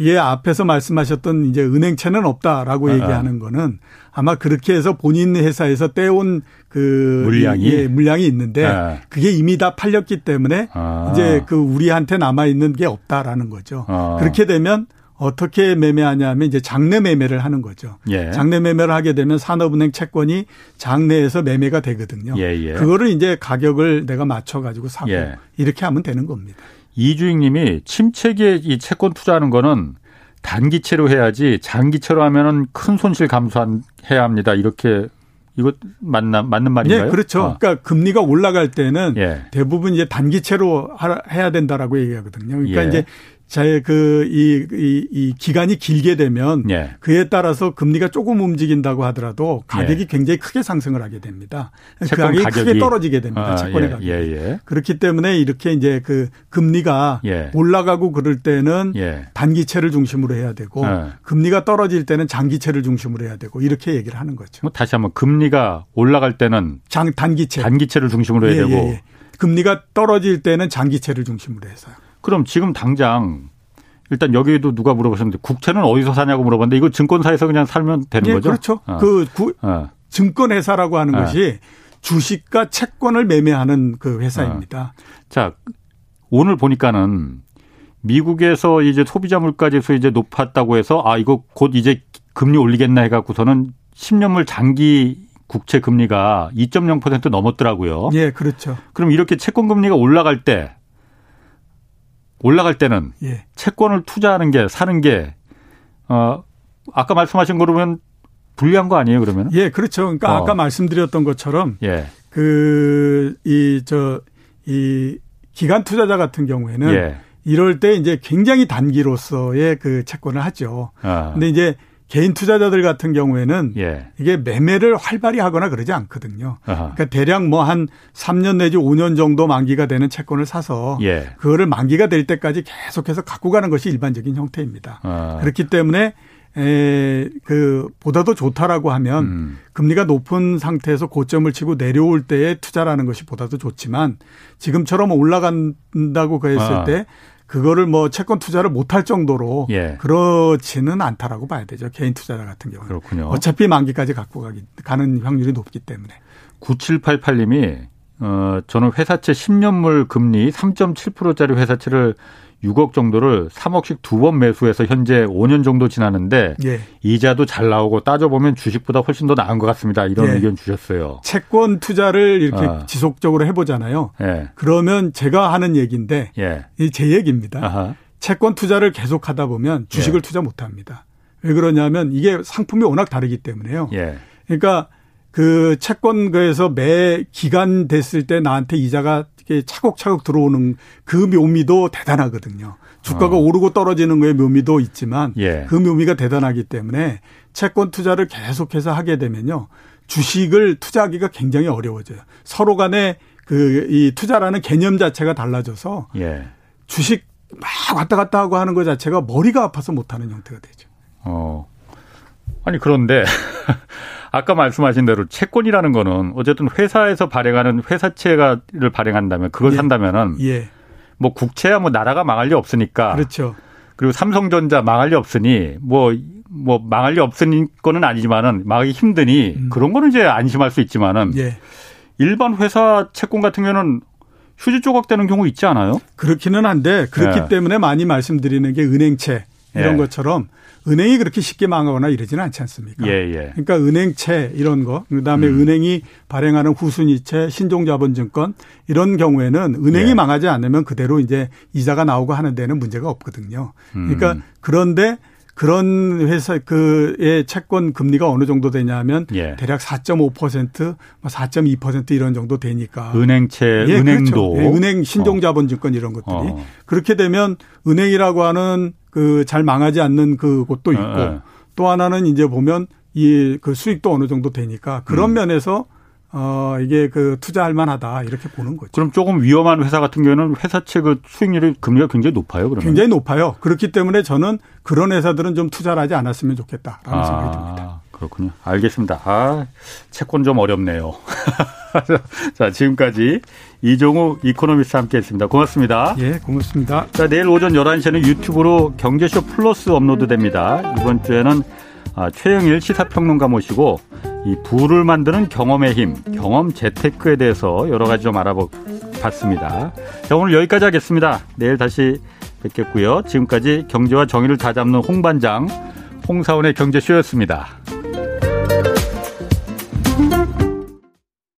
Speaker 1: 예.
Speaker 3: 앞에서 말씀하셨던 이제 은행채는 없다라고
Speaker 1: 아,
Speaker 3: 얘기하는 거는 아마 그렇게 해서 본인 회사에서 떼온 그
Speaker 1: 물량이?
Speaker 3: 예, 물량이 있는데
Speaker 1: 아.
Speaker 3: 그게 이미 다 팔렸기 때문에
Speaker 1: 아.
Speaker 3: 이제 그 우리한테 남아 있는 게 없다라는 거죠.
Speaker 1: 아.
Speaker 3: 그렇게 되면 어떻게 매매하냐면 이제 장내 매매를 하는 거죠.
Speaker 1: 예.
Speaker 3: 장내 매매를 하게 되면 산업은행 채권이 장내에서 매매가 되거든요.
Speaker 1: 예, 예.
Speaker 3: 그거를 이제 가격을 내가 맞춰 가지고 사고
Speaker 1: 예.
Speaker 3: 이렇게 하면 되는 겁니다.
Speaker 1: 이주익님이 침체기에 이 채권 투자하는 거는 단기채로 해야지 장기채로 하면은 큰 손실 감수해야 합니다. 이렇게 이거 맞나 맞는 말인가요?
Speaker 3: 예, 그렇죠.
Speaker 1: 어.
Speaker 3: 그러니까 금리가 올라갈 때는
Speaker 1: 예.
Speaker 3: 대부분 이제 단기채로 하- 해야 된다라고 얘기하거든요. 그러니까
Speaker 1: 예.
Speaker 3: 이제 제그이이 이 기간이 길게 되면
Speaker 1: 예.
Speaker 3: 그에 따라서 금리가 조금 움직인다고 하더라도 가격이 굉장히 크게 상승을 하게 됩니다. 그
Speaker 1: 예. 채권
Speaker 3: 가격이,
Speaker 1: 가격이.
Speaker 3: 크게 떨어지게 됩니다.
Speaker 1: 아,
Speaker 3: 채권의
Speaker 1: 예,
Speaker 3: 가격이.
Speaker 1: 예, 예.
Speaker 3: 그렇기 때문에 이렇게 이제 그 금리가
Speaker 1: 예.
Speaker 3: 올라가고 그럴 때는
Speaker 1: 예.
Speaker 3: 단기채를 중심으로 해야 되고
Speaker 1: 예.
Speaker 3: 금리가 떨어질 때는 장기채를 중심으로 해야 되고 이렇게 얘기를 하는 거죠.
Speaker 1: 뭐 다시 한번 금리가 올라갈 때는
Speaker 3: 장 단기채.
Speaker 1: 단기채를 중심으로 해야
Speaker 3: 예,
Speaker 1: 되고
Speaker 3: 예, 예. 금리가 떨어질 때는 장기채를 중심으로 해서요.
Speaker 1: 그럼 지금 당장 일단 여기도 누가 물어보셨는데 국채는 어디서 사냐고 물어봤는데 이거 증권사에서 그냥 살면 되는
Speaker 3: 예,
Speaker 1: 거죠?
Speaker 3: 그렇죠.
Speaker 1: 어.
Speaker 3: 그 구-
Speaker 1: 어.
Speaker 3: 증권회사라고 하는
Speaker 1: 아.
Speaker 3: 것이 주식과 채권을 매매하는 그 회사입니다.
Speaker 1: 자, 오늘 보니까는 미국에서 이제 소비자 물가 지수 이제 높았다고 해서 아, 이거 곧 이제 금리 올리겠나 해갖고서는 10년물 장기 국채 금리가 2.0% 넘었더라고요.
Speaker 3: 예, 그렇죠.
Speaker 1: 그럼 이렇게 채권 금리가 올라갈 때 올라갈 때는
Speaker 3: 예.
Speaker 1: 채권을 투자하는 게 사는 게 어, 아까 말씀하신 거로 보면 불리한 거 아니에요, 그러면?
Speaker 3: 예, 그렇죠. 그러니까
Speaker 1: 어.
Speaker 3: 아까 말씀드렸던 것처럼
Speaker 1: 예.
Speaker 3: 그이 저 이 기관 투자자 같은 경우에는
Speaker 1: 예.
Speaker 3: 이럴 때 이제 굉장히 단기로서의 그 채권을 하죠.
Speaker 1: 아.
Speaker 3: 근데 이제 개인 투자자들 같은 경우에는
Speaker 1: 예.
Speaker 3: 이게 매매를 활발히 하거나 그러지 않거든요.
Speaker 1: 아하.
Speaker 3: 그러니까 대략 뭐 한 3년 내지 5년 정도 만기가 되는 채권을 사서
Speaker 1: 예.
Speaker 3: 그거를 만기가 될 때까지 계속해서 갖고 가는 것이 일반적인 형태입니다.
Speaker 1: 아.
Speaker 3: 그렇기 때문에 에, 그 보다도 좋다라고 하면
Speaker 1: 음.
Speaker 3: 금리가 높은 상태에서 고점을 치고 내려올 때에 투자라는 것이 보다도 좋지만 지금처럼 올라간다고 그랬을
Speaker 1: 아.
Speaker 3: 때 그거를 뭐 채권 투자를 못할 정도로
Speaker 1: 예.
Speaker 3: 그렇지는 않다라고 봐야 되죠. 개인 투자자 같은 경우는.
Speaker 1: 그렇군요.
Speaker 3: 어차피 만기까지 갖고 가기 가는 확률이 높기 때문에.
Speaker 1: 9788님이 어 저는 회사채 10년물 금리 3.7%짜리 회사채를 6억 정도를 3억씩 두 번 매수해서 현재 5년 정도 지났는데
Speaker 3: 예.
Speaker 1: 이자도 잘 나오고 따져보면 주식보다 훨씬 더 나은 것 같습니다. 이런
Speaker 3: 예.
Speaker 1: 의견 주셨어요.
Speaker 3: 채권 투자를 이렇게
Speaker 1: 아.
Speaker 3: 지속적으로 해보잖아요.
Speaker 1: 예.
Speaker 3: 그러면 제가 하는 얘기인데
Speaker 1: 예.
Speaker 3: 이제 얘기입니다.
Speaker 1: 아하.
Speaker 3: 채권 투자를 계속 하다 보면 주식을
Speaker 1: 예.
Speaker 3: 투자 못 합니다. 왜 그러냐면 이게 상품이 워낙 다르기 때문에요.
Speaker 1: 예.
Speaker 3: 그러니까 그 채권거에서 매 기간 됐을 때 나한테 이자가 차곡차곡 들어오는 그 묘미도 대단하거든요. 주가가
Speaker 1: 어.
Speaker 3: 오르고 떨어지는 거에 묘미도 있지만
Speaker 1: 예.
Speaker 3: 그 묘미가 대단하기 때문에 채권 투자를 계속해서 하게 되면요. 주식을 투자하기가 굉장히 어려워져요. 서로 간에 그 이 투자라는 개념 자체가 달라져서
Speaker 1: 예.
Speaker 3: 주식 막 왔다 갔다 하고 하는 것 자체가 머리가 아파서 못하는 형태가 되죠.
Speaker 1: 어. 아니 그런데 아까 말씀하신 대로 채권이라는 거는 어쨌든 회사에서 발행하는 회사채가를 발행한다면 그걸
Speaker 3: 예.
Speaker 1: 산다면은
Speaker 3: 예,
Speaker 1: 뭐 국채야 뭐 나라가 망할 리 없으니까
Speaker 3: 그렇죠.
Speaker 1: 그리고 삼성전자 망할 리 없으니 뭐, 뭐 망할 리 없으니 거는 아니지만은 망하기 힘드니
Speaker 3: 음.
Speaker 1: 그런 거는 이제 안심할 수 있지만은
Speaker 3: 예,
Speaker 1: 일반 회사 채권 같은 경우는 휴지 조각 되는 경우 있지 않아요?
Speaker 3: 그렇기는 한데 그렇기
Speaker 1: 예.
Speaker 3: 때문에 많이 말씀드리는 게 은행채 이런
Speaker 1: 예.
Speaker 3: 것처럼 은행이 그렇게 쉽게 망하거나 이러지는 않지 않습니까?
Speaker 1: 예, 예.
Speaker 3: 그러니까 은행채 이런 거, 그다음에
Speaker 1: 음.
Speaker 3: 은행이 발행하는 후순위채, 신종자본증권 이런 경우에는 은행이
Speaker 1: 예.
Speaker 3: 망하지 않으면 그대로 이제 이자가 나오고 하는 데는 문제가 없거든요. 그러니까
Speaker 1: 음.
Speaker 3: 그런데 그런 회사 그의 채권 금리가 어느 정도 되냐면
Speaker 1: 예.
Speaker 3: 대략 4.5%, 4.2% 이런 정도 되니까
Speaker 1: 은행채,
Speaker 3: 예,
Speaker 1: 은행도
Speaker 3: 그렇죠. 예, 은행 신종자본증권 이런 것들이
Speaker 1: 어.
Speaker 3: 그렇게 되면 은행이라고 하는 그 잘 망하지 않는 그 곳도 있고
Speaker 1: 어, 어.
Speaker 3: 또 하나는 이제 보면 이 그 수익도 어느 정도 되니까 그런
Speaker 1: 음.
Speaker 3: 면에서 어, 이게 그 투자할 만하다 이렇게 보는 거죠.
Speaker 1: 그럼 조금 위험한 회사 같은 경우에는 회사채 그 수익률이 금리가 굉장히 높아요, 그러면.
Speaker 3: 굉장히 높아요. 그렇기 때문에 저는 그런 회사들은 좀 투자를 하지 않았으면 좋겠다라는 아, 생각이 듭니다.
Speaker 1: 그렇군요. 알겠습니다. 아, 채권 좀 어렵네요. <laughs> 자, 지금까지 이종우 이코노미스트 함께 했습니다. 고맙습니다.
Speaker 3: 예, 고맙습니다.
Speaker 1: 자, 내일 오전 11시에는 유튜브로 경제쇼 플러스 업로드 됩니다. 이번 주에는 아, 최영일 시사평론가 모시고 이 부를 만드는 경험의 힘, 경험 재테크에 대해서 여러 가지 좀 알아봤습니다. 자, 오늘 여기까지 하겠습니다. 내일 다시 뵙겠고요. 지금까지 경제와 정의를 다잡는 홍반장, 홍사원의 경제쇼였습니다.